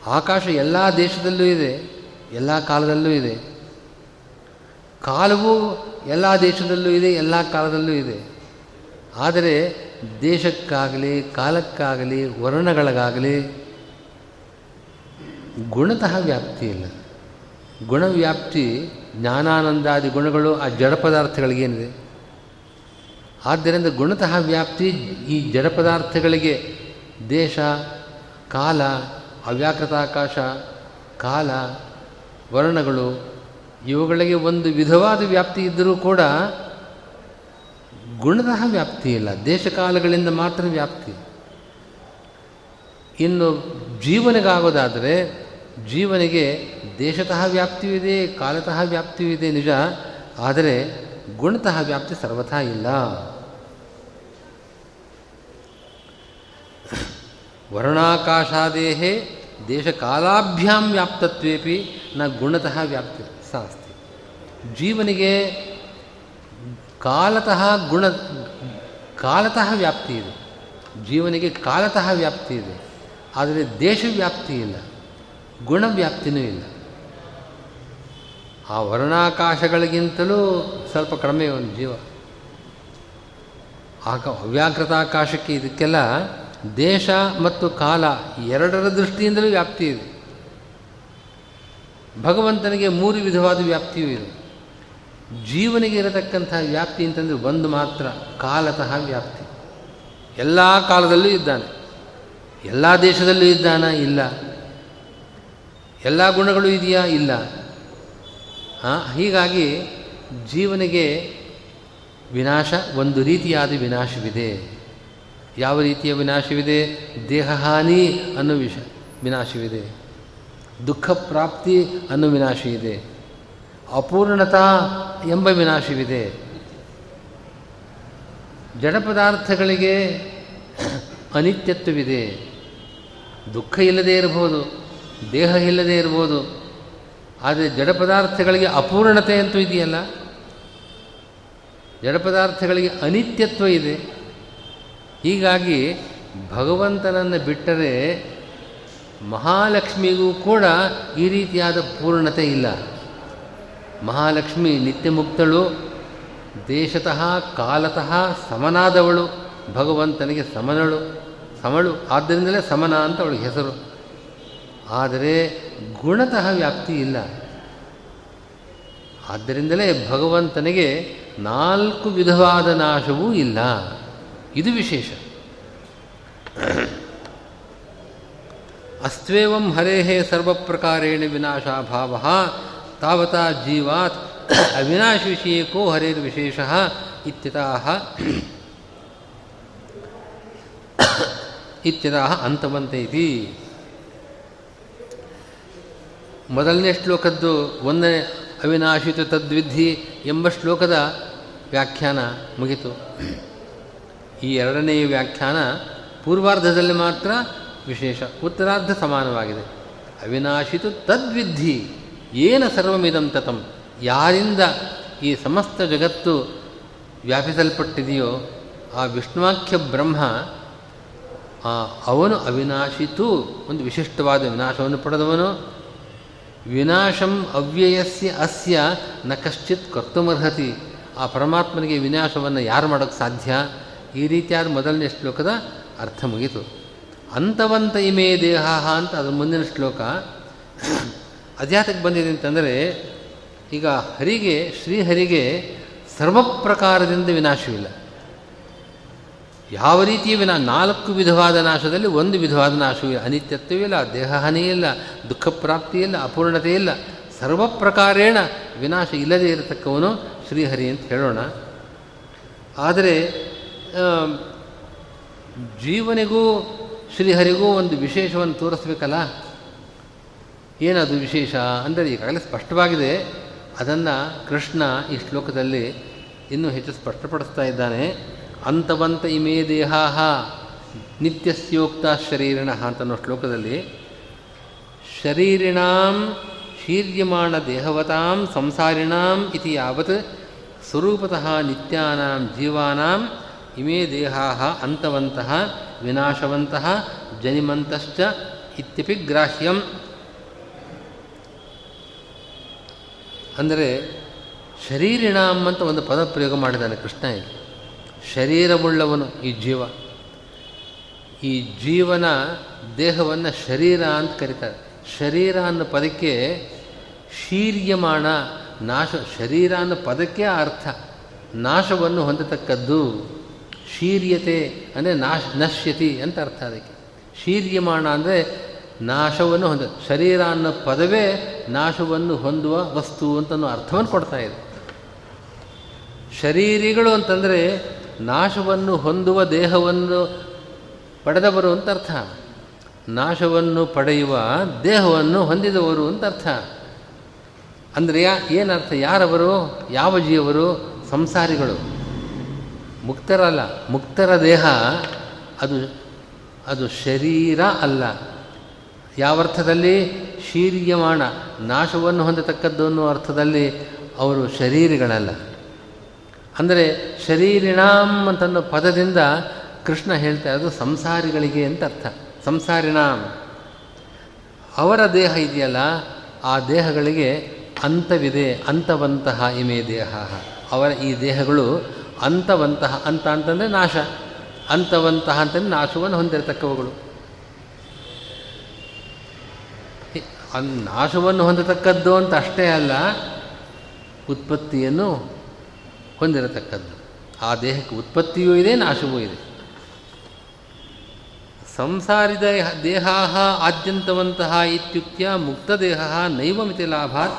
ಆಕಾಶ ಎಲ್ಲ ದೇಶದಲ್ಲೂ ಇದೆ, ಎಲ್ಲ ಕಾಲದಲ್ಲೂ ಇದೆ. ಕಾಲವು ಎಲ್ಲ ದೇಶದಲ್ಲೂ ಇದೆ, ಎಲ್ಲ ಕಾಲದಲ್ಲೂ ಇದೆ. ಆದರೆ ದೇಶಕ್ಕಾಗಲಿ, ಕಾಲಕ್ಕಾಗಲಿ ವರ್ಣಗಳಿಗಾಗಲಿ ಗುಣತಃ ವ್ಯಾಪ್ತಿ ಇಲ್ಲ. ಗುಣವ್ಯಾಪ್ತಿ, ಜ್ಞಾನಾನಂದಾದಿ ಗುಣಗಳು ಆ ಜಡ ಪದಾರ್ಥಗಳಿಗೇನಿದೆ ಆದ್ದರಿಂದ ಗುಣತಃ ವ್ಯಾಪ್ತಿ ಈ ಜಡ ಪದಾರ್ಥಗಳಿಗೆ ದೇಶ, ಕಾಲ, ಅವ್ಯಾಕೃತಾಕಾಶ, ಕಾಲ, ವರ್ಣಗಳು ಇವುಗಳಿಗೆ ಒಂದು ವಿಧವಾದ ವ್ಯಾಪ್ತಿ ಇದ್ದರೂ ಕೂಡ ಗುಣತಃ ವ್ಯಾಪ್ತಿ ಇಲ್ಲ. ದೇಶಕಾಲಗಳಿಂದ ಮಾತ್ರ ವ್ಯಾಪ್ತಿ. ಇನ್ನು ಜೀವನಿಗಾಗೋದಾದರೆ ಜೀವನಿಗೆ ದೇಶತಃ ವ್ಯಾಪ್ತಿಯೂ ಇದೆ, ಕಾಲತಃ ವ್ಯಾಪ್ತಿಯೂ ಇದೆ ನಿಜ. ಆದರೆ ಗುಣತಃ ವ್ಯಾಪ್ತಿ ಸರ್ವಥಾ ಇಲ್ಲ. ವರ್ಣಾಕಾಶಾದೇಹೇ ದೇಶಕಾಲಾಭ್ಯಾಂ ವ್ಯಾಪ್ತತ್ವೇಪಿ ನ ಗುಣತಃ ವ್ಯಾಪ್ತಿ. ಸಾ ಅಸ್ತಿ ಜೀವನಿಗೆ ಕಾಲತಃ ಗುಣ, ಕಾಲತಃ ವ್ಯಾಪ್ತಿ ಇದೆ. ಜೀವನಿಗೆ ಕಾಲತಃ ವ್ಯಾಪ್ತಿ ಇದೆ. ಆದರೆ ದೇಶ ವ್ಯಾಪ್ತಿ ಇಲ್ಲ. ಗುಣವ್ಯಾಪ್ತಿನೂ ಇಲ್ಲ. ಆ ವರ್ಣಾಕಾಶಗಳಿಗಿಂತಲೂ ಸ್ವಲ್ಪ ಕಡಿಮೆ ಒಂದು ಜೀವ. ಆಗ ಅವ್ಯಾಕೃತಾಕಾಶಕ್ಕೆ ಇದಕ್ಕೆಲ್ಲ ದೇಶ ಮತ್ತು ಕಾಲ ಎರಡರ ದೃಷ್ಟಿಯಿಂದಲೂ ವ್ಯಾಪ್ತಿ ಇದೆ. ಭಗವಂತನಿಗೆ ಮೂರು ವಿಧವಾದ ವ್ಯಾಪ್ತಿಯೂ ಇದೆ. ಜೀವನಿಗೆ ಇರತಕ್ಕಂಥ ವ್ಯಾಪ್ತಿ ಅಂತಂದರೆ ಒಂದು ಮಾತ್ರ, ಕಾಲತಃ ವ್ಯಾಪ್ತಿ. ಎಲ್ಲ ಕಾಲದಲ್ಲೂ ಇದ್ದಾನೆ. ಎಲ್ಲ ದೇಶದಲ್ಲೂ ಇದ್ದಾನ? ಇಲ್ಲ. ಎಲ್ಲ ಗುಣಗಳು ಇದೆಯಾ? ಇಲ್ಲ. ಹೀಗಾಗಿ ಜೀವನಿಗೆ ವಿನಾಶ, ಒಂದು ರೀತಿಯಾದ ವಿನಾಶವಿದೆ. ಯಾವ ರೀತಿಯ ವಿನಾಶವಿದೆ? ದೇಹಹಾನಿ ಅನ್ನೋ ವಿಷ ವಿನಾಶವಿದೆ. ದುಃಖ ಪ್ರಾಪ್ತಿ ಅನ್ನೋ ವಿನಾಶ ಇದೆ. ಅಪೂರ್ಣತಾ ಎಂಬ ವಿನಾಶವಿದೆ. ಜಡ ಪದಾರ್ಥಗಳಿಗೆ ಅನಿತ್ಯತ್ವವಿದೆ. ದುಃಖ ಇಲ್ಲದೆ ಇರಬಹುದು, ದೇಹ ಇಲ್ಲದೆ ಇರ್ಬೋದು ಆದರೆ ಜಡ ಪದಾರ್ಥಗಳಿಗೆ ಅಪೂರ್ಣತೆ ಅಂತೂ ಇದೆಯಲ್ಲ? ಜಡ ಪದಾರ್ಥಗಳಿಗೆ ಅನಿತ್ಯತ್ವ ಇದೆ. ಹೀಗಾಗಿ ಭಗವಂತನನ್ನು ಬಿಟ್ಟರೆ ಮಹಾಲಕ್ಷ್ಮಿಗೂ ಕೂಡ ಈ ರೀತಿಯಾದ ಪೂರ್ಣತೆ ಇಲ್ಲ. ಮಹಾಲಕ್ಷ್ಮಿ ನಿತ್ಯ ಮುಕ್ತಳು, ದೇಶತಃ ಕಾಲತಃ ಸಮನಾದವಳು, ಭಗವಂತನಿಗೆ ಸಮನಳು, ಸಮಳು ಆದ್ದರಿಂದಲೇ ಸಮನ ಅಂತ ಅವಳಿಗೆ ಹೆಸರು. ಆದರೆ ಗುಣತಃ ವ್ಯಾಪ್ತಿ ಇಲ್ಲ. ಆದ್ದರಿಂದಲೇ ಭಗವಂತನಿಗೆ ನಾಲ್ಕು ವಿಧವಾದ ನಾಶವೂ ಇಲ್ಲ. ಇದು ವಿಶೇಷ. ಅಸ್ತ್ವೇವಂ ಹರೇಹೇ ಸರ್ವಪ್ರಕಾರೇಣ ವಿನಾಶಾಭಾವ. ತಾವತಾ ಜೀವಾತ್ ಅವಿನಾಶ ವಿಷಯಕೋ ಹರೇರ್ವಿಶೇಷ ಇತ್ಯತಃ ಇತ್ಯತಃ ಅಂತವಂತೆ ಇತಿ ಮೊದಲನೇ ಶ್ಲೋಕದ್ದು ಒಂದನೇ ಅವಿನಾಶಿತ ತದ್ವಿಧಿ ಎಂಬ ಶ್ಲೋಕದ ವ್ಯಾಖ್ಯಾನ ಮುಗಿತು. ಈ ಎರಡನೆಯ ವ್ಯಾಖ್ಯಾನ ಪೂರ್ವಾರ್ಧದಲ್ಲಿ ಮಾತ್ರ ವಿಶೇಷ. ಉತ್ತರಾರ್ಧ ಸಮಾನವಾಗಿದೆ. ಅವಿನಾಶಿತು ತದ್ವಿಧಿ ಏನ ಸರ್ವಮಿದಂ ತತಂ. ಯಾರಿಂದ ಈ ಸಮಸ್ತ ಜಗತ್ತು ವ್ಯಾಪಿಸಲ್ಪಟ್ಟಿದೆಯೋ ಆ ವಿಷ್ಣುವಾಖ್ಯ ಬ್ರಹ್ಮ ಅವನು ಅವಿನಾಶಿತು, ಒಂದು ವಿಶಿಷ್ಟವಾದ ವಿನಾಶವನ್ನು ಪಡೆದವನು. ವಿನಾಶಂ ಅವ್ಯಯಸ್ಯ ಅಸ್ಯ ನ ಕಶ್ಚಿತ್ ಕರ್ತುಮರ್ಹತಿ. ಆ ಪರಮಾತ್ಮನಿಗೆ ವಿನಾಶವನ್ನು ಯಾರು ಮಾಡೋಕ್ಕೆ ಸಾಧ್ಯ? ಈ ರೀತಿಯಾದ ಮೊದಲನೇ ಶ್ಲೋಕದ ಅರ್ಥ ಮುಗೀತು. ಅಂತವಂತ ಇಮೇ ದೇಹ ಅಂತ ಅದ್ರ ಮುಂದಿನ ಶ್ಲೋಕ. ಅಧ್ಯಾತಕ್ಕೆ ಬಂದಿದೆ ಅಂತಂದರೆ, ಈಗ ಹರಿಗೆ, ಶ್ರೀಹರಿಗೆ ಸರ್ವ ಪ್ರಕಾರದಿಂದ ವಿನಾಶವಿಲ್ಲ. ಯಾವ ರೀತಿಯ ವಿನಾ, ನಾಲ್ಕು ವಿಧವಾದ ನಾಶದಲ್ಲಿ ಒಂದು ವಿಧವಾದ ನಾಶವಿಲ್ಲ. ಅನಿತ್ಯತ್ವವಿಲ್ಲ ದೇಹಹಾನಿ ಇಲ್ಲ ದುಃಖ ಪ್ರಾಪ್ತಿ ಇಲ್ಲ, ಅಪೂರ್ಣತೆ ಇಲ್ಲ. ಸರ್ವ ಪ್ರಕಾರೇಣ ವಿನಾಶ ಇಲ್ಲದೇ ಇರತಕ್ಕವನು ಶ್ರೀಹರಿ ಅಂತ ಹೇಳೋಣ. ಆದರೆ ಜೀವನಿಗೂ ಶ್ರೀಹರಿಗೂ ಒಂದು ವಿಶೇಷವನ್ನು ತೋರಿಸ್ಬೇಕಲ್ಲ? ಏನದು ವಿಶೇಷ? ಅಂದರೆ ಈಗಾಗಲೇ ಸ್ಪಷ್ಟವಾಗಿದೆ. ಅದನ್ನು ಕೃಷ್ಣ ಈ ಶ್ಲೋಕದಲ್ಲಿ ಇನ್ನೂ ಹೆಚ್ಚು ಸ್ಪಷ್ಟಪಡಿಸ್ತಾ ಇದ್ದಾನೆ. ಅಂತವಂತ ಇಮೇ ದೇಹಾ ನಿತ್ಯಸ್ಯೋಕ್ತ ಶರೀರಿಣ ಅಂತನ್ನೋ ಶ್ಲೋಕದಲ್ಲಿ, ಶರೀರಿಣಾಂ ಶೀರ್ಯಮಾಣ ದೇಹವತಾಂ ಸಂಸಾರಿಣಾಂ ಇತಿ ಯಾವತ್ ಸ್ವರೂಪತಃ ನಿತ್ಯಾನಾಂ ಜೀವಾನಾಂ ಇಮೇ ದೇಹಾ ಅಂತವಂತಹ ವಿನಾಶವಂತಹ ಜನಿಮಂತಶ್ಚ ಇತ್ಯಪಿ ಗ್ರಾಹ್ಯಂ. ಅಂದರೆ ಶರೀರಿಣಾಮ್ ಅಂತ ಒಂದು ಪದ ಪ್ರಯೋಗ ಮಾಡಿದ್ದಾನೆ ಕೃಷ್ಣ ಇಲ್ಲಿ. ಶರೀರವುಳ್ಳವನು ಈ ಜೀವ. ಈ ಜೀವನ ದೇಹವನ್ನು ಶರೀರ ಅಂತ ಕರೀತಾರೆ. ಶರೀರ ಅನ್ನೋ ಪದಕ್ಕೆ ಶೀರ್ಯಮಾಣ ನಾಶ, ಶರೀರ ಅನ್ನೋ ಪದಕ್ಕೆ ಅರ್ಥ. ನಾಶವನ್ನು ಹೊಂದತಕ್ಕದ್ದು ಶೀರ್ಯತೆ ಅಂದರೆ ನಾಶ ನಶ್ಯತಿ ಅಂತ ಅರ್ಥ ಅದಕ್ಕೆ. ಶೀರ್ಯಮಾಣ ಅಂದರೆ ನಾಶವನ್ನು ಹೊಂದ, ಶರೀರ ಅನ್ನೋ ಪದವೇ ನಾಶವನ್ನು ಹೊಂದುವ ವಸ್ತು ಅಂತನೋ ಅರ್ಥವನ್ನು ಕೊಡ್ತಾ ಇದೆ. ಶರೀರಿಗಳು ಅಂತಂದರೆ ನಾಶವನ್ನು ಹೊಂದುವ ದೇಹವನ್ನು ಪಡೆದವರು ಅಂತ ಅರ್ಥ. ನಾಶವನ್ನು ಪಡೆಯುವ ದೇಹವನ್ನು ಹೊಂದಿದವರು ಅಂತ ಅರ್ಥ. ಅಂದರೆ ಏನರ್ಥ? ಯಾರವರು? ಯಾವ ಜೀವರು? ಸಂಸಾರಿಗಳು. ಮುಕ್ತರಲ್ಲ, ಮುಕ್ತರ ದೇಹ ಅದು ಅದು ಶರೀರ ಅಲ್ಲ. ಯಾವ ಅರ್ಥದಲ್ಲಿ ಶೀರ್ಯಮಾಣ ನಾಶವನ್ನು ಹೊಂದತಕ್ಕದ್ದು ಅನ್ನೋ ಅರ್ಥದಲ್ಲಿ ಅವರು ಶರೀರಗಳಲ್ಲ. ಅಂದರೆ ಶರೀರಿಣಾಮ್ ಅಂತನ್ನೋ ಪದದಿಂದ ಕೃಷ್ಣ ಹೇಳ್ತಾ ಇರೋದು ಸಂಸಾರಿಗಳಿಗೆ ಅಂತ ಅರ್ಥ. ಸಂಸಾರಿಣಾಮ್ ಅವರ ದೇಹ ಇದೆಯಲ್ಲ, ಆ ದೇಹಗಳಿಗೆ ಅಂತವಿದೆ, ಅಂತವಂತಹ ಇಮೆ ದೇಹ. ಅವರ ಈ ದೇಹಗಳು ಅಂತವಂತಹ ಅಂತ ಅಂತಂದರೆ ನಾಶ. ಅಂತವಂತಹ ಅಂತಂದರೆ ನಾಶವನ್ನು ಹೊಂದಿರತಕ್ಕವುಗಳು. ನಾಶವನ್ನು ಹೊಂದತಕ್ಕದ್ದು ಅಂತ ಅಷ್ಟೇ ಅಲ್ಲ, ಉತ್ಪತ್ತಿಯನ್ನು ಹೊಂದಿರತಕ್ಕದ್ದು. ಆ ದೇಹಕ್ಕೆ ಉತ್ಪತ್ತಿಯೂ ಇದೆ, ನಾಶವೂ ಇದೆ. ಸಂಸಾರಿದ ದೇಹ ಆದ್ಯಂತವಂತಹ ಇತ್ಯುಕ್ತ್ಯ ಮುಕ್ತದೇಹ ನೈವಮಿತಿ ಲಾಭಾತ್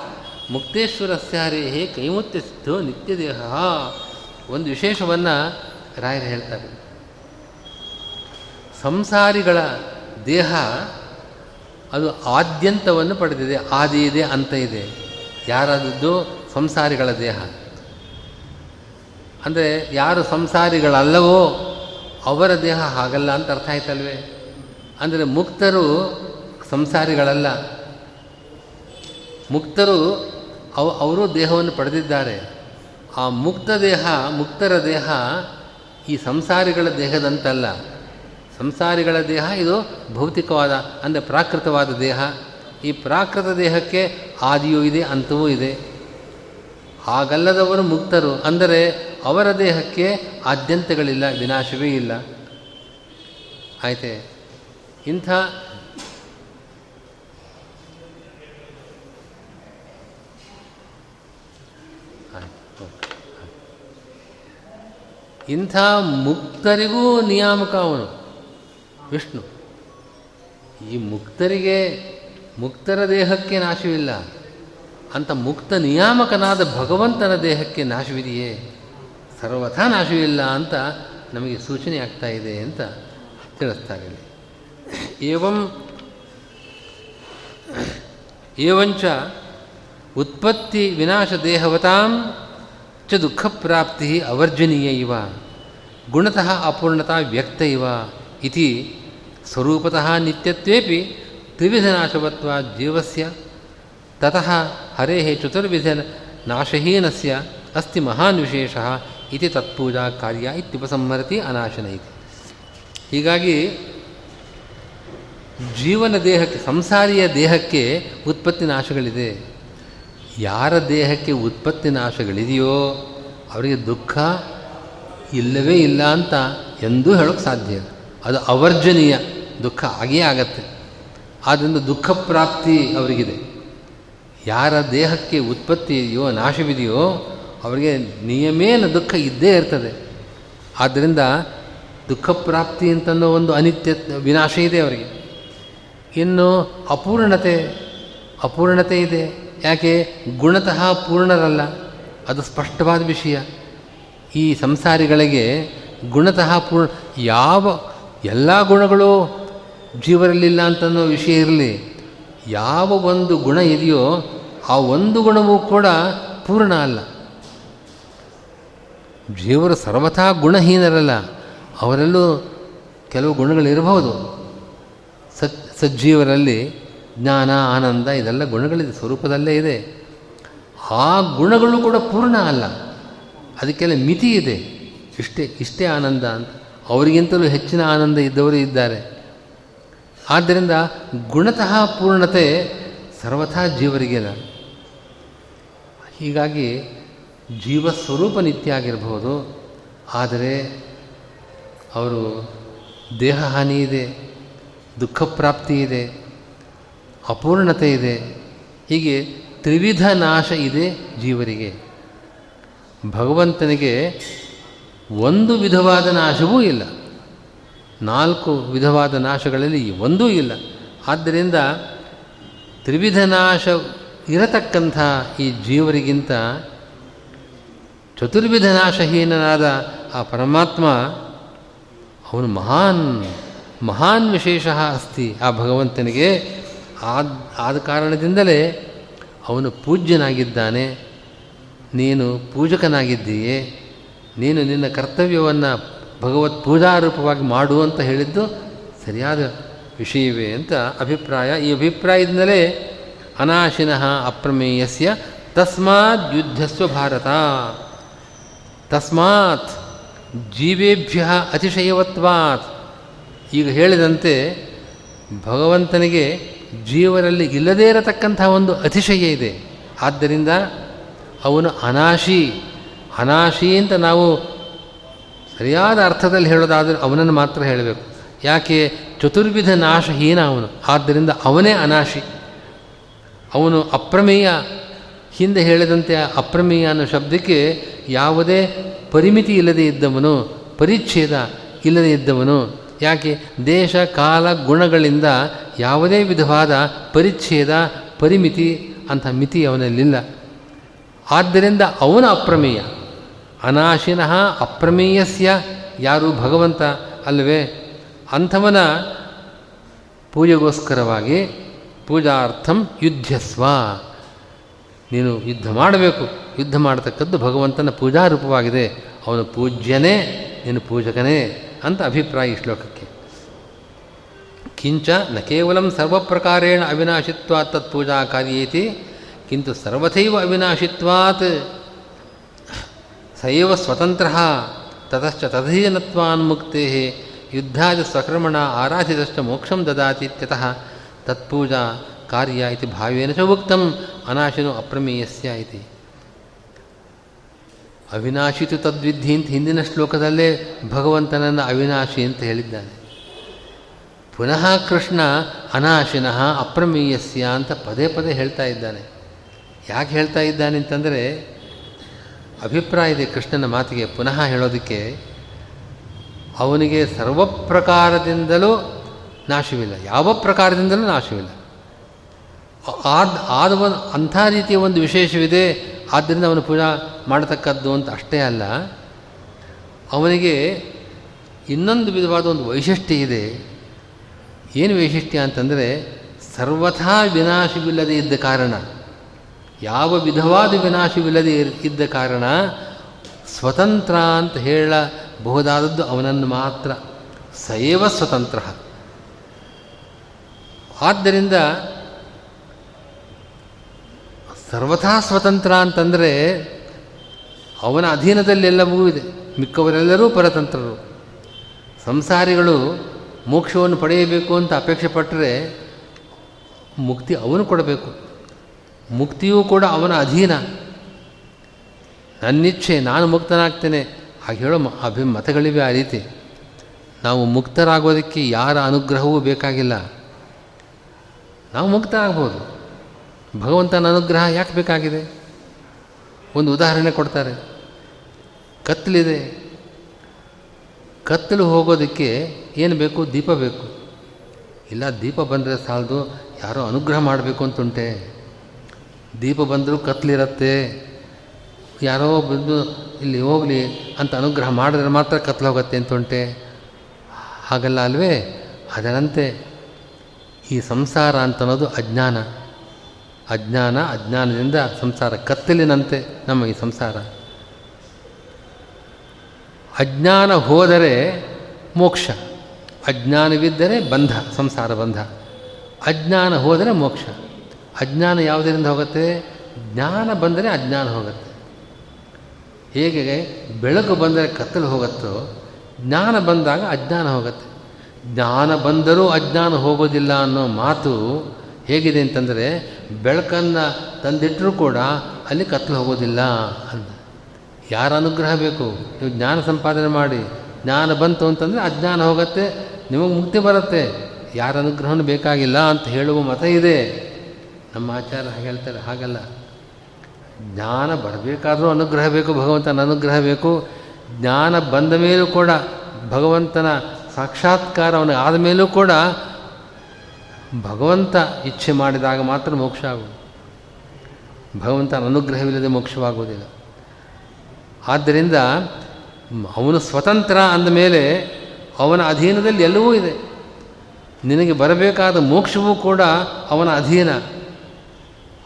ಮುಕ್ತೇಶ್ವರಸ್ಯ ಹರೇಹೇ ಕೈಮುತ್ಯ ಸಿದ್ಧೋ ನಿತ್ಯದೇಹ. ಒಂದು ವಿಶೇಷವನ್ನು ರಾಯರು ಹೇಳ್ತಾರೆ. ಸಂಸಾರಿಗಳ ದೇಹ ಅದು ಆದ್ಯಂತವನ್ನು ಪಡೆದಿದೆ ಆದಿ ಇದೆ ಅಂತ ಇದೆ. ಯಾರಾದದ್ದು? ಸಂಸಾರಿಗಳ ದೇಹ. ಅಂದರೆ ಯಾರು ಸಂಸಾರಿಗಳಲ್ಲವೋ ಅವರ ದೇಹ ಹಾಗಲ್ಲ ಅಂತ ಅರ್ಥ ಆಯ್ತಲ್ವೇ? ಅಂದರೆ ಮುಕ್ತರು ಸಂಸಾರಿಗಳಲ್ಲ. ಮುಕ್ತರು ಅವು ಅವರು ದೇಹವನ್ನು ಪಡೆದಿದ್ದಾರೆ. ಆ ಮುಕ್ತ ದೇಹ, ಮುಕ್ತರ ದೇಹ ಈ ಸಂಸಾರಿಗಳ ದೇಹದಂತಲ್ಲ. ಸಂಸಾರಿಗಳ ದೇಹ ಇದು ಭೌತಿಕವಾದ, ಅಂದರೆ ಪ್ರಾಕೃತವಾದ ದೇಹ. ಈ ಪ್ರಾಕೃತ ದೇಹಕ್ಕೆ ಆದಿಯೂ ಇದೆ, ಅಂತವೂ ಇದೆ. ಹಾಗಲ್ಲದವರು ಮುಕ್ತರು, ಅಂದರೆ ಅವರ ದೇಹಕ್ಕೆ ಆದ್ಯಂತಗಳಿಲ್ಲ, ವಿನಾಶವೇ ಇಲ್ಲ. ಆಯಿತೇ? ಇಂಥ ಇಂಥ ಮುಕ್ತರಿಗೂ ನಿಯಾಮಕ ಅವನು. ವಿಷ್ಣು. ಈ ಮುಕ್ತರಿಗೆ ಮುಕ್ತರ ದೇಹಕ್ಕೆ ನಾಶವಿಲ್ಲ. ಅಂತ ಮುಕ್ತ ನಿಯಾಮಕನಾದ ಭಗವಂತನ ದೇಹಕ್ಕೆ ನಾಶವಿದೆಯೇ? ಸರ್ವಥಾ ನಾಶವಿಲ್ಲ ಅಂತ ನಮಗೆ ಸೂಚನೆ ಆಗ್ತಾ ಇದೆ ಅಂತ ತಿಳಿಸ್ತಾರೆ ಏವಂ ಏವಂಚ ಉತ್ಪತ್ತಿ ವಿನಾಶ ದೇಹವತಾಂ ಚ ದುಃಖ ಪ್ರಾಪ್ತಿ ಅವರ್ಜನೀಯ ಇವ, ಗುಣತಃ ಅಪೂರ್ಣತಾ ವ್ಯಕ್ತ ಇವ ಇತಿ ಸ್ವರೂಪತಃ ನಿತ್ಯತ್ವೇಪಿ ತ್ರಿವಿಧನಾಶವತ್ವ ಜೀವಸ್ಯ, ತತಃ ಹರೇ ಚತುರ್ವಿಧ ನಾಶಹೀನಸ್ಯ ಅಸ್ತಿ ಮಹಾನ್ ವಿಶೇಷ ಇತಿ ತತ್ಪೂಜಾ ಕಾರ್ಯ ಇತ್ಯುಪಸಂಹರತಿ ಅನಾಶನ ಇತಿ. ಹೀಗಾಗಿ ಜೀವನ ದೇಹಕ್ಕೆ, ಸಂಸಾರಿಯ ದೇಹಕ್ಕೆ ಉತ್ಪತ್ತಿ ನಾಶಗಳಿದೆ. ಯಾರ ದೇಹಕ್ಕೆ ಉತ್ಪತ್ತಿ ನಾಶಗಳಿದೆಯೋ ಅವರಿಗೆ ದುಃಖ ಇಲ್ಲವೇ ಇಲ್ಲ ಅಂತ ಎಂದೂ ಹೇಳೋಕ್ಕೆ ಸಾಧ್ಯ ಇಲ್ಲ. ಅದು ಅವರ್ಜನೀಯ ದುಃಖ ಆಗಿಯೇ ಆಗತ್ತೆ. ಆದ್ದರಿಂದ ದುಃಖ ಪ್ರಾಪ್ತಿ ಅವರಿಗಿದೆ. ಯಾರ ದೇಹಕ್ಕೆ ಉತ್ಪತ್ತಿ ಇದೆಯೋ, ನಾಶವಿದೆಯೋ ಅವರಿಗೆ ನಿಯಮೇನ ದುಃಖ ಇದ್ದೇ ಇರ್ತದೆ. ಆದ್ದರಿಂದ ದುಃಖ ಪ್ರಾಪ್ತಿ ಅಂತನ್ನೋ ಒಂದು ಅನಿತ್ಯ ವಿನಾಶ ಇದೆ ಅವರಿಗೆ. ಇನ್ನು ಅಪೂರ್ಣತೆ ಅಪೂರ್ಣತೆ ಇದೆ. ಯಾಕೆ ಗುಣತಃ ಪೂರ್ಣರಲ್ಲ? ಅದು ಸ್ಪಷ್ಟವಾದ ವಿಷಯ. ಈ ಸಂಸಾರಿಗಳಿಗೆ ಗುಣತಃ ಪೂರ್ಣ, ಯಾವ ಎಲ್ಲ ಗುಣಗಳು ಜೀವರಲ್ಲಿಲ್ಲ ಅಂತನ್ನೋ ವಿಷಯ ಇರಲಿ, ಯಾವ ಒಂದು ಗುಣ ಇದೆಯೋ ಆ ಒಂದು ಗುಣವೂ ಕೂಡ ಪೂರ್ಣ ಅಲ್ಲ. ಜೀವರು ಸರ್ವಥಾ ಗುಣಹೀನರಲ್ಲ, ಅವರಲ್ಲೂ ಕೆಲವು ಗುಣಗಳಿರಬಹುದು. ಸತ್, ಸಜ್ಜೀವರಲ್ಲಿ ಜ್ಞಾನ ಆನಂದ, ಇದೆಲ್ಲ ಗುಣಗಳಿದೆ, ಸ್ವರೂಪದಲ್ಲೇ ಇದೆ. ಆ ಗುಣಗಳು ಕೂಡ ಪೂರ್ಣ ಅಲ್ಲ. ಅದಕ್ಕೆಲ್ಲ ಮಿತಿ ಇದೆ. ಇಷ್ಟೇ ಇಷ್ಟೇ ಆನಂದ ಅಂತ. ಅವರಿಗಿಂತಲೂ ಹೆಚ್ಚಿನ ಆನಂದ ಇದ್ದವರು ಇದ್ದಾರೆ. ಆದ್ದರಿಂದ ಗುಣತಃ ಪೂರ್ಣತೆ ಸರ್ವಥಾ ಜೀವರಿಗೆಲ್ಲ ಹೀಗಾಗಿ ಜೀವ ಸ್ವರೂಪ ನಿತ್ಯ ಆಗಿರಬಹುದು ಆದರೆ ಅವರು ದೇಹ ಹಾನಿ ಇದೆ, ದುಃಖ ಪ್ರಾಪ್ತಿ ಇದೆ ಅಪೂರ್ಣತೆ ಇದೆ. ಹೀಗೆ ತ್ರಿವಿಧ ನಾಶ ಇದೆ ಜೀವರಿಗೆ. ಭಗವಂತನಿಗೆ ಒಂದು ವಿಧವಾದ ನಾಶವೂ ಇಲ್ಲ. ನಾಲ್ಕು ವಿಧವಾದ ನಾಶಗಳಲ್ಲಿ ಒಂದೂ ಇಲ್ಲ. ಆದ್ದರಿಂದ ತ್ರಿವಿಧ ನಾಶ ಇರತಕ್ಕಂಥ ಈ ಜೀವರಿಗಿಂತ ಚತುರ್ವಿಧ ನಾಶಹೀನನಾದ ಆ ಪರಮಾತ್ಮ ಅವನು ಮಹಾನ್ ಮಹಾನ್ ವಿಶೇಷ ಅಸ್ತಿ. ಆ ಭಗವಂತನಿಗೆ ಆದ ಆದ ಕಾರಣದಿಂದಲೇ ಅವನು ಪೂಜ್ಯನಾಗಿದ್ದಾನೆ. ನೀನು ಪೂಜಕನಾಗಿದ್ದೀಯೇ. ನೀನು ನಿನ್ನ ಕರ್ತವ್ಯವನ್ನು ಭಗವತ್ ಪೂಜಾರೂಪವಾಗಿ ಮಾಡು ಅಂತ ಹೇಳಿದ್ದು ಸರಿಯಾದ ವಿಷಯವೇ ಅಂತ ಅಭಿಪ್ರಾಯ. ಈ ಅಭಿಪ್ರಾಯದಿಂದಲೇ ಅನಾಶಿನಃ ಅಪ್ರಮೇಯಸ್ಯ ತಸ್ಮಾತ್ ಯುದ್ಧಸ್ವ ಭಾರತ. ತಸ್ಮಾತ್ ಜೀವೇಭ್ಯ ಅತಿಶಯವತ್ವಾತ್. ಈಗ ಹೇಳಿದಂತೆ ಭಗವಂತನಿಗೆ ಜೀವರಲ್ಲಿ ಇಲ್ಲದೇ ಇರತಕ್ಕಂಥ ಒಂದು ಅತಿಶಯ ಇದೆ. ಆದ್ದರಿಂದ ಅವನು ಅನಾಶಿ ಅನಾಶಿ ಅಂತ ನಾವು ಸರಿಯಾದ ಅರ್ಥದಲ್ಲಿ ಹೇಳೋದಾದರೆ ಅವನನ್ನು ಮಾತ್ರ ಹೇಳಬೇಕು. ಯಾಕೆ? ಚತುರ್ವಿಧ ನಾಶಹೀನ ಅವನು. ಆದ್ದರಿಂದ ಅವನೇ ಅನಾಶಿ. ಅವನು ಅಪ್ರಮೇಯ. ಹಿಂದೆ ಹೇಳಿದಂತೆ ಅಪ್ರಮೇಯ ಅನ್ನೋ ಶಬ್ದಕ್ಕೆ ಯಾವುದೇ ಪರಿಮಿತಿ ಇಲ್ಲದೆ ಇದ್ದವನು, ಪರಿಚ್ಛೇದ ಇಲ್ಲದೆ ಇದ್ದವನು ಯಾಕೆ? ದೇಶ, ಕಾಲ, ಗುಣಗಳಿಂದ ಯಾವುದೇ ವಿಧವಾದ ಪರಿಚ್ಛೇದ, ಪರಿಮಿತಿ ಅಂಥ ಮಿತಿ ಅವನಲ್ಲಿಲ್ಲ. ಆದ್ದರಿಂದ ಅವನ ಅಪ್ರಮೇಯ. ಅನಾಶಿನಃ ಅಪ್ರಮೇಯಸ್ಯ. ಯಾರು ಭಗವಂತ ಅಲ್ಲವೇ? ಅಂಥವನ ಪೂಜೆಗೋಸ್ಕರವಾಗಿ ಪೂಜಾರ್ಥಂ ಯುದ್ಧಸ್ವ ನೀನು ಯುದ್ಧ ಮಾಡಬೇಕು. ಯುದ್ಧ ಮಾಡತಕ್ಕದ್ದು ಭಗವಂತನ ಪೂಜಾರೂಪವಾಗಿದೆ. ಅವನು ಪೂಜ್ಯನೇ, ನೀನು ಪೂಜಕನೇ. ಅಂತ ಅಭಿಪ್ರಾಯ ಈ ಶ್ಲೋಕಕ್ಕೆ. ಕಿಂಚ ನ ಕೇವಲ ಸರ್ವಪ್ರಕಾರೇಣ ಅವಿನಾಶಿತ್ವಾತ್ ತತ್ಪೂಜಾ ಕಾರ್ಯೇತಿ ಕಿಂತು ಸರ್ವಥೈವ ಅವಿನಾಶಿತ್ವಾತ್ ಸೈವ ಸ್ವತಂತ್ರ ತತಶ್ಚ ತದಧೀನತ್ವಾನ್ಮುಕ್ತೆ ಯುದ್ಧಾದಿ ಸ್ವಕರ್ಮಣ ಆರಾಧಿತಶ್ಚ ಮೋಕ್ಷಂ ದದಾತಿ ಇತ್ಯತಃ ತತ್ಪೂಜಾ ಕಾರ್ಯ ಇತಿ ಭಾವೇನ ಚ ಉಕ್ತಂ ಅನಾಶಿನೋ ಅಪ್ರಮೇಯಸ್ಯ ಇತಿ. ಅವಿನಾಶಿತು ತದ್ವಿಧಿ ಅಂತ ಹಿಂದಿನ ಶ್ಲೋಕದಲ್ಲೇ ಭಗವಂತನನ್ನು ಅವಿನಾಶಿ ಅಂತ ಹೇಳಿದ್ದಾನೆ. ಪುನಃ ಕೃಷ್ಣ ಅನಾಶಿನಃ ಅಪ್ರಮೇಯಸ್ಯ ಅಂತ ಪದೇ ಪದೇ ಹೇಳ್ತಾ ಇದ್ದಾನೆ. ಯಾಕೆ ಹೇಳ್ತಾ ಇದ್ದಾನೆ ಅಂತಂದರೆ ಅಭಿಪ್ರಾಯ ಇದೆ ಕೃಷ್ಣನ ಮಾತಿಗೆ ಪುನಃ ಹೇಳೋದಕ್ಕೆ ಅವನಿಗೆ ಸರ್ವ ಪ್ರಕಾರದಿಂದಲೂ ನಾಶವಿಲ್ಲ. ಯಾವ ಪ್ರಕಾರದಿಂದಲೂ ನಾಶವಿಲ್ಲ. ಆದ ಆದ ಒಂದು ಅಂಥ ರೀತಿಯ ಒಂದು ವಿಶೇಷವಿದೆ ಆದ್ದರಿಂದ ಅವನು ಪೂಜಾ ಮಾಡತಕ್ಕದ್ದು ಅಂತ ಅಷ್ಟೇ ಅಲ್ಲ. ಅವನಿಗೆ ಇನ್ನೊಂದು ವಿಧವಾದ ಒಂದು ವೈಶಿಷ್ಟ್ಯ ಇದೆ. ಏನು ವೈಶಿಷ್ಟ್ಯ ಅಂತಂದರೆ ಸರ್ವಥಾ ವಿನಾಶವಿಲ್ಲದೆ ಇದ್ದ ಕಾರಣ. ಯಾವ ವಿಧವಾದ ವಿನಾಶವಿಲ್ಲದೆ ಇದ್ದ ಕಾರಣ ಸ್ವತಂತ್ರ ಅಂತ ಹೇಳಬಹುದಾದದ್ದು ಅವನನ್ನು ಮಾತ್ರ. ಸಯವ ಸ್ವತಂತ್ರ. ಸರ್ವಥಾ ಸ್ವತಂತ್ರ ಅಂತಂದರೆ ಅವನ ಅಧೀನದಲ್ಲೆಲ್ಲವೂ ಇದೆ ಮಿಕ್ಕವರೆಲ್ಲರೂ ಪರತಂತ್ರರು. ಸಂಸಾರಿಗಳು ಮೋಕ್ಷವನ್ನು ಪಡೆಯಬೇಕು ಅಂತ ಅಪೇಕ್ಷೆ ಪಟ್ಟರೆ ಮುಕ್ತಿ ಅವನು ಕೊಡಬೇಕು. ಮುಕ್ತಿಯೂ ಕೂಡ ಅವನ ಅಧೀನ. ನನ್ನಿಚ್ಛೆ ನಾನು ಮುಕ್ತನಾಗ್ತೇನೆ. ಹಾಗೆ ಹೇಳೋ ಅಭಿ ಮತಗಳಿವೆ ಆ ರೀತಿ. ನಾವು ಮುಕ್ತರಾಗೋದಕ್ಕೆ ಯಾರ ಅನುಗ್ರಹವೂ ಬೇಕಾಗಿಲ್ಲ. ನಾವು ಮುಕ್ತರಾಗ್ಬೋದು. ಭಗವಂತನ ಅನುಗ್ರಹ ಯಾಕೆ ಬೇಕಾಗಿದೆ? ಒಂದು ಉದಾಹರಣೆ ಕೊಡ್ತಾರೆ. ಕತ್ತಲಿದೆ. ಕತ್ತಲು ಹೋಗೋದಕ್ಕೆ ಏನು ಬೇಕು? ದೀಪ ಬೇಕು. ಇಲ್ಲ, ದೀಪ ಬಂದರೆ ಸಾಲದು, ಯಾರೋ ಅನುಗ್ರಹ ಮಾಡಬೇಕು ಅಂತುಂಟೆ ದೀಪ ಬಂದರೂ ಕತ್ಲಿರತ್ತೆ. ಯಾರೋ ಬಂದು, ಇಲ್ಲಿ ಹೋಗಲಿ ಅಂತ ಅನುಗ್ರಹ ಮಾಡಿದ್ರೆ ಮಾತ್ರ ಕತ್ಲು ಹೋಗುತ್ತೆ ಅಂತುಂಟೆ ಹಾಗಲ್ಲ ಅಲ್ವೇ? ಅದರಂತೆ. ಈ ಸಂಸಾರ ಅಂತ ಅನ್ನೋದು ಅಜ್ಞಾನ. ಅಜ್ಞಾನ, ಅಜ್ಞಾನದಿಂದ ಸಂಸಾರ ಕತ್ತಲಿನಂತೆ ನಮ್ಮ ಈ ಸಂಸಾರ. ಅಜ್ಞಾನ ಹೋದರೆ ಮೋಕ್ಷ, ಅಜ್ಞಾನವಿದ್ದರೆ ಬಂಧ, ಸಂಸಾರ ಬಂಧ. ಅಜ್ಞಾನ ಹೋದರೆ ಮೋಕ್ಷ. ಅಜ್ಞಾನ ಯಾವುದರಿಂದ ಹೋಗುತ್ತೆ? ಜ್ಞಾನ ಬಂದರೆ ಅಜ್ಞಾನ ಹೋಗುತ್ತೆ. ಹೇಗೆ ಬೆಳಕು ಬಂದರೆ ಕತ್ತಲು ಹೋಗುತ್ತೋ, ಜ್ಞಾನ ಬಂದಾಗ ಅಜ್ಞಾನ ಹೋಗುತ್ತೆ. ಜ್ಞಾನ ಬಂದರೂ ಅಜ್ಞಾನ ಹೋಗೋದಿಲ್ಲ ಅನ್ನೋ ಮಾತು ಹೇಗಿದೆ ಅಂತಂದರೆ ಬೆಳಕನ್ನು ತಂದಿಟ್ಟರೂ ಕೂಡ ಅಲ್ಲಿ ಕತ್ತಲು ಹೋಗೋದಿಲ್ಲ ಅಂತ. ಯಾರ ಅನುಗ್ರಹ ಬೇಕು? ನೀವು ಜ್ಞಾನ ಸಂಪಾದನೆ ಮಾಡಿ. ಜ್ಞಾನ ಬಂತು ಅಂತಂದರೆ ಅಜ್ಞಾನ ಹೋಗುತ್ತೆ, ನಿಮಗೆ ಮುಕ್ತಿ ಬರುತ್ತೆ. ಯಾರ ಅನುಗ್ರಹನೂ ಬೇಕಾಗಿಲ್ಲ ಅಂತ ಹೇಳುವ ಮತ ಇದೆ. ನಮ್ಮ ಆಚಾರ ಹಾಗೆ ಹೇಳ್ತಾರೆ, ಹಾಗಲ್ಲ. ಜ್ಞಾನ ಬರಬೇಕಾದರೂ ಅನುಗ್ರಹ ಬೇಕು, ಭಗವಂತನ ಅನುಗ್ರಹ ಬೇಕು. ಜ್ಞಾನ ಬಂದ ಮೇಲೂ ಕೂಡ ಭಗವಂತನ ಸಾಕ್ಷಾತ್ಕಾರ ಆದ ಮೇಲೂ ಕೂಡ ಭಗವಂತ ಇಚ್ಛೆ ಮಾಡಿದಾಗ ಮಾತ್ರ ಮೋಕ್ಷ ಆಗುವುದು. ಭಗವಂತನ ಅನುಗ್ರಹವಿಲ್ಲದೆ ಮೋಕ್ಷವಾಗುವುದಿಲ್ಲ. ಆದ್ದರಿಂದ ಅವನು ಸ್ವತಂತ್ರ ಅಂದಮೇಲೆ ಅವನ ಅಧೀನದಲ್ಲಿ ಎಲ್ಲವೂ ಇದೆ. ನಿನಗೆ ಬರಬೇಕಾದ ಮೋಕ್ಷವೂ ಕೂಡ ಅವನ ಅಧೀನ.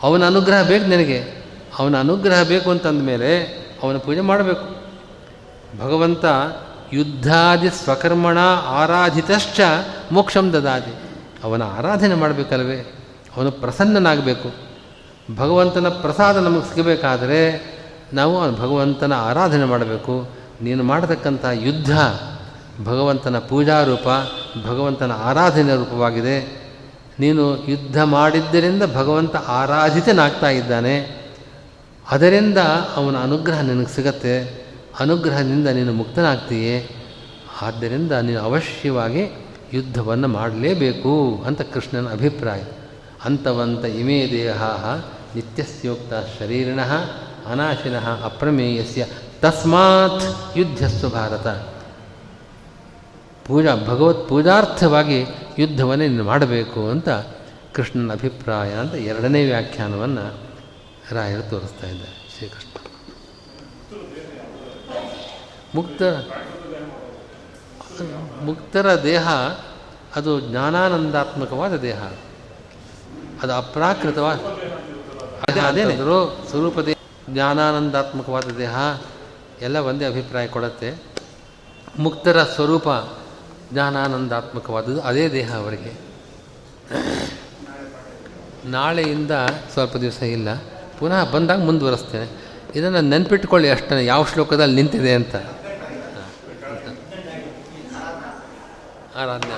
ಅವನ ಅನುಗ್ರಹ ಬೇಕು ನಿನಗೆ. ಅವನ ಅನುಗ್ರಹ ಬೇಕು ಅಂತಂದಮೇಲೆ ಅವನ ಪೂಜೆ ಮಾಡಬೇಕು. ಭಗವಂತ ಯುದ್ಧಾದಿ ಸ್ವಕರ್ಮಣ ಆರಾಧಿತಶ್ಚ ಮೋಕ್ಷಂ ದದಾದಿ ಅವನ ಆರಾಧನೆ ಮಾಡಬೇಕಲ್ವೇ? ಅವನು ಪ್ರಸನ್ನನಾಗಬೇಕು. ಭಗವಂತನ ಪ್ರಸಾದ ನಮಗೆ ಸಿಗಬೇಕಾದರೆ ನಾವು ಭಗವಂತನ ಆರಾಧನೆ ಮಾಡಬೇಕು. ನೀನು ಮಾಡತಕ್ಕಂಥ ಯುದ್ಧ ಭಗವಂತನ ಪೂಜಾ ರೂಪ, ಭಗವಂತನ ಆರಾಧನೆ ರೂಪವಾಗಿದೆ. ನೀನು ಯುದ್ಧ ಮಾಡಿದ್ದರಿಂದ ಭಗವಂತ ಆರಾಧಿತನಾಗ್ತಾ ಇದ್ದಾನೆ. ಅದರಿಂದ ಅವನ ಅನುಗ್ರಹ ನಿನಗೆ ಸಿಗತ್ತೆ. ಅನುಗ್ರಹದಿಂದ ನೀನು ಮುಕ್ತನಾಗ್ತೀಯೇ. ಆದ್ದರಿಂದ ನೀನು ಅವಶ್ಯವಾಗಿ ಯುದ್ಧವನ್ನು ಮಾಡಲೇಬೇಕು ಅಂತ ಕೃಷ್ಣನ ಅಭಿಪ್ರಾಯ. ಅಂತವಂತ ಇಮೇ ದೇಹ ನಿತ್ಯಸ್ಯೋಕ್ತ ಶರೀರಿಣ ಅನಾಶಿನ ಅಪ್ರಮೇಯಸ್ಯ ತಸ್ಮಾತ್ ಯುದ್ಧಸ್ವ ಭಾರತ. ಪೂಜಾ ಭಗವತ್ ಪೂಜಾರ್ಥವಾಗಿ ಯುದ್ಧವನ್ನೇ ನೀನು ಮಾಡಬೇಕು ಅಂತ ಕೃಷ್ಣನ ಅಭಿಪ್ರಾಯ ಅಂತ ಎರಡನೇ ವ್ಯಾಖ್ಯಾನವನ್ನು ರಾಯರು ತೋರಿಸ್ತಾ ಇದ್ದಾರೆ ಶ್ರೀಕೃಷ್ಣ. ಮುಕ್ತ ಮುಕ್ತರ ದೇಹ ಅದು ಜ್ಞಾನಾನಂದಾತ್ಮಕವಾದ ದೇಹ. ಅದು ಅಪ್ರಾಕೃತವಾದ ಅದೇ ಅದೇನಾದರೂ ಸ್ವರೂಪ ದೇಹ ಜ್ಞಾನಾನಂದಾತ್ಮಕವಾದ ದೇಹ ಎಲ್ಲ ಒಂದೇ ಅಭಿಪ್ರಾಯ ಕೊಡುತ್ತೆ. ಮುಕ್ತರ ಸ್ವರೂಪ ಜ್ಞಾನಾನಂದಾತ್ಮಕವಾದದ್ದು ಅದೇ ದೇಹ ಅವರಿಗೆ. ನಾಳೆಯಿಂದ ಸ್ವಲ್ಪ ದಿವಸ ಇಲ್ಲ. ಪುನಃ ಬಂದಾಗ ಮುಂದುವರೆಸ್ತೇನೆ. ಇದನ್ನು ನೆನ್ಪಿಟ್ಕೊಳ್ಳಿ ಅಷ್ಟೇ ಯಾವ ಶ್ಲೋಕದಲ್ಲಿ ನಿಂತಿದೆ ಅಂತ. ಆರಾಧನೆ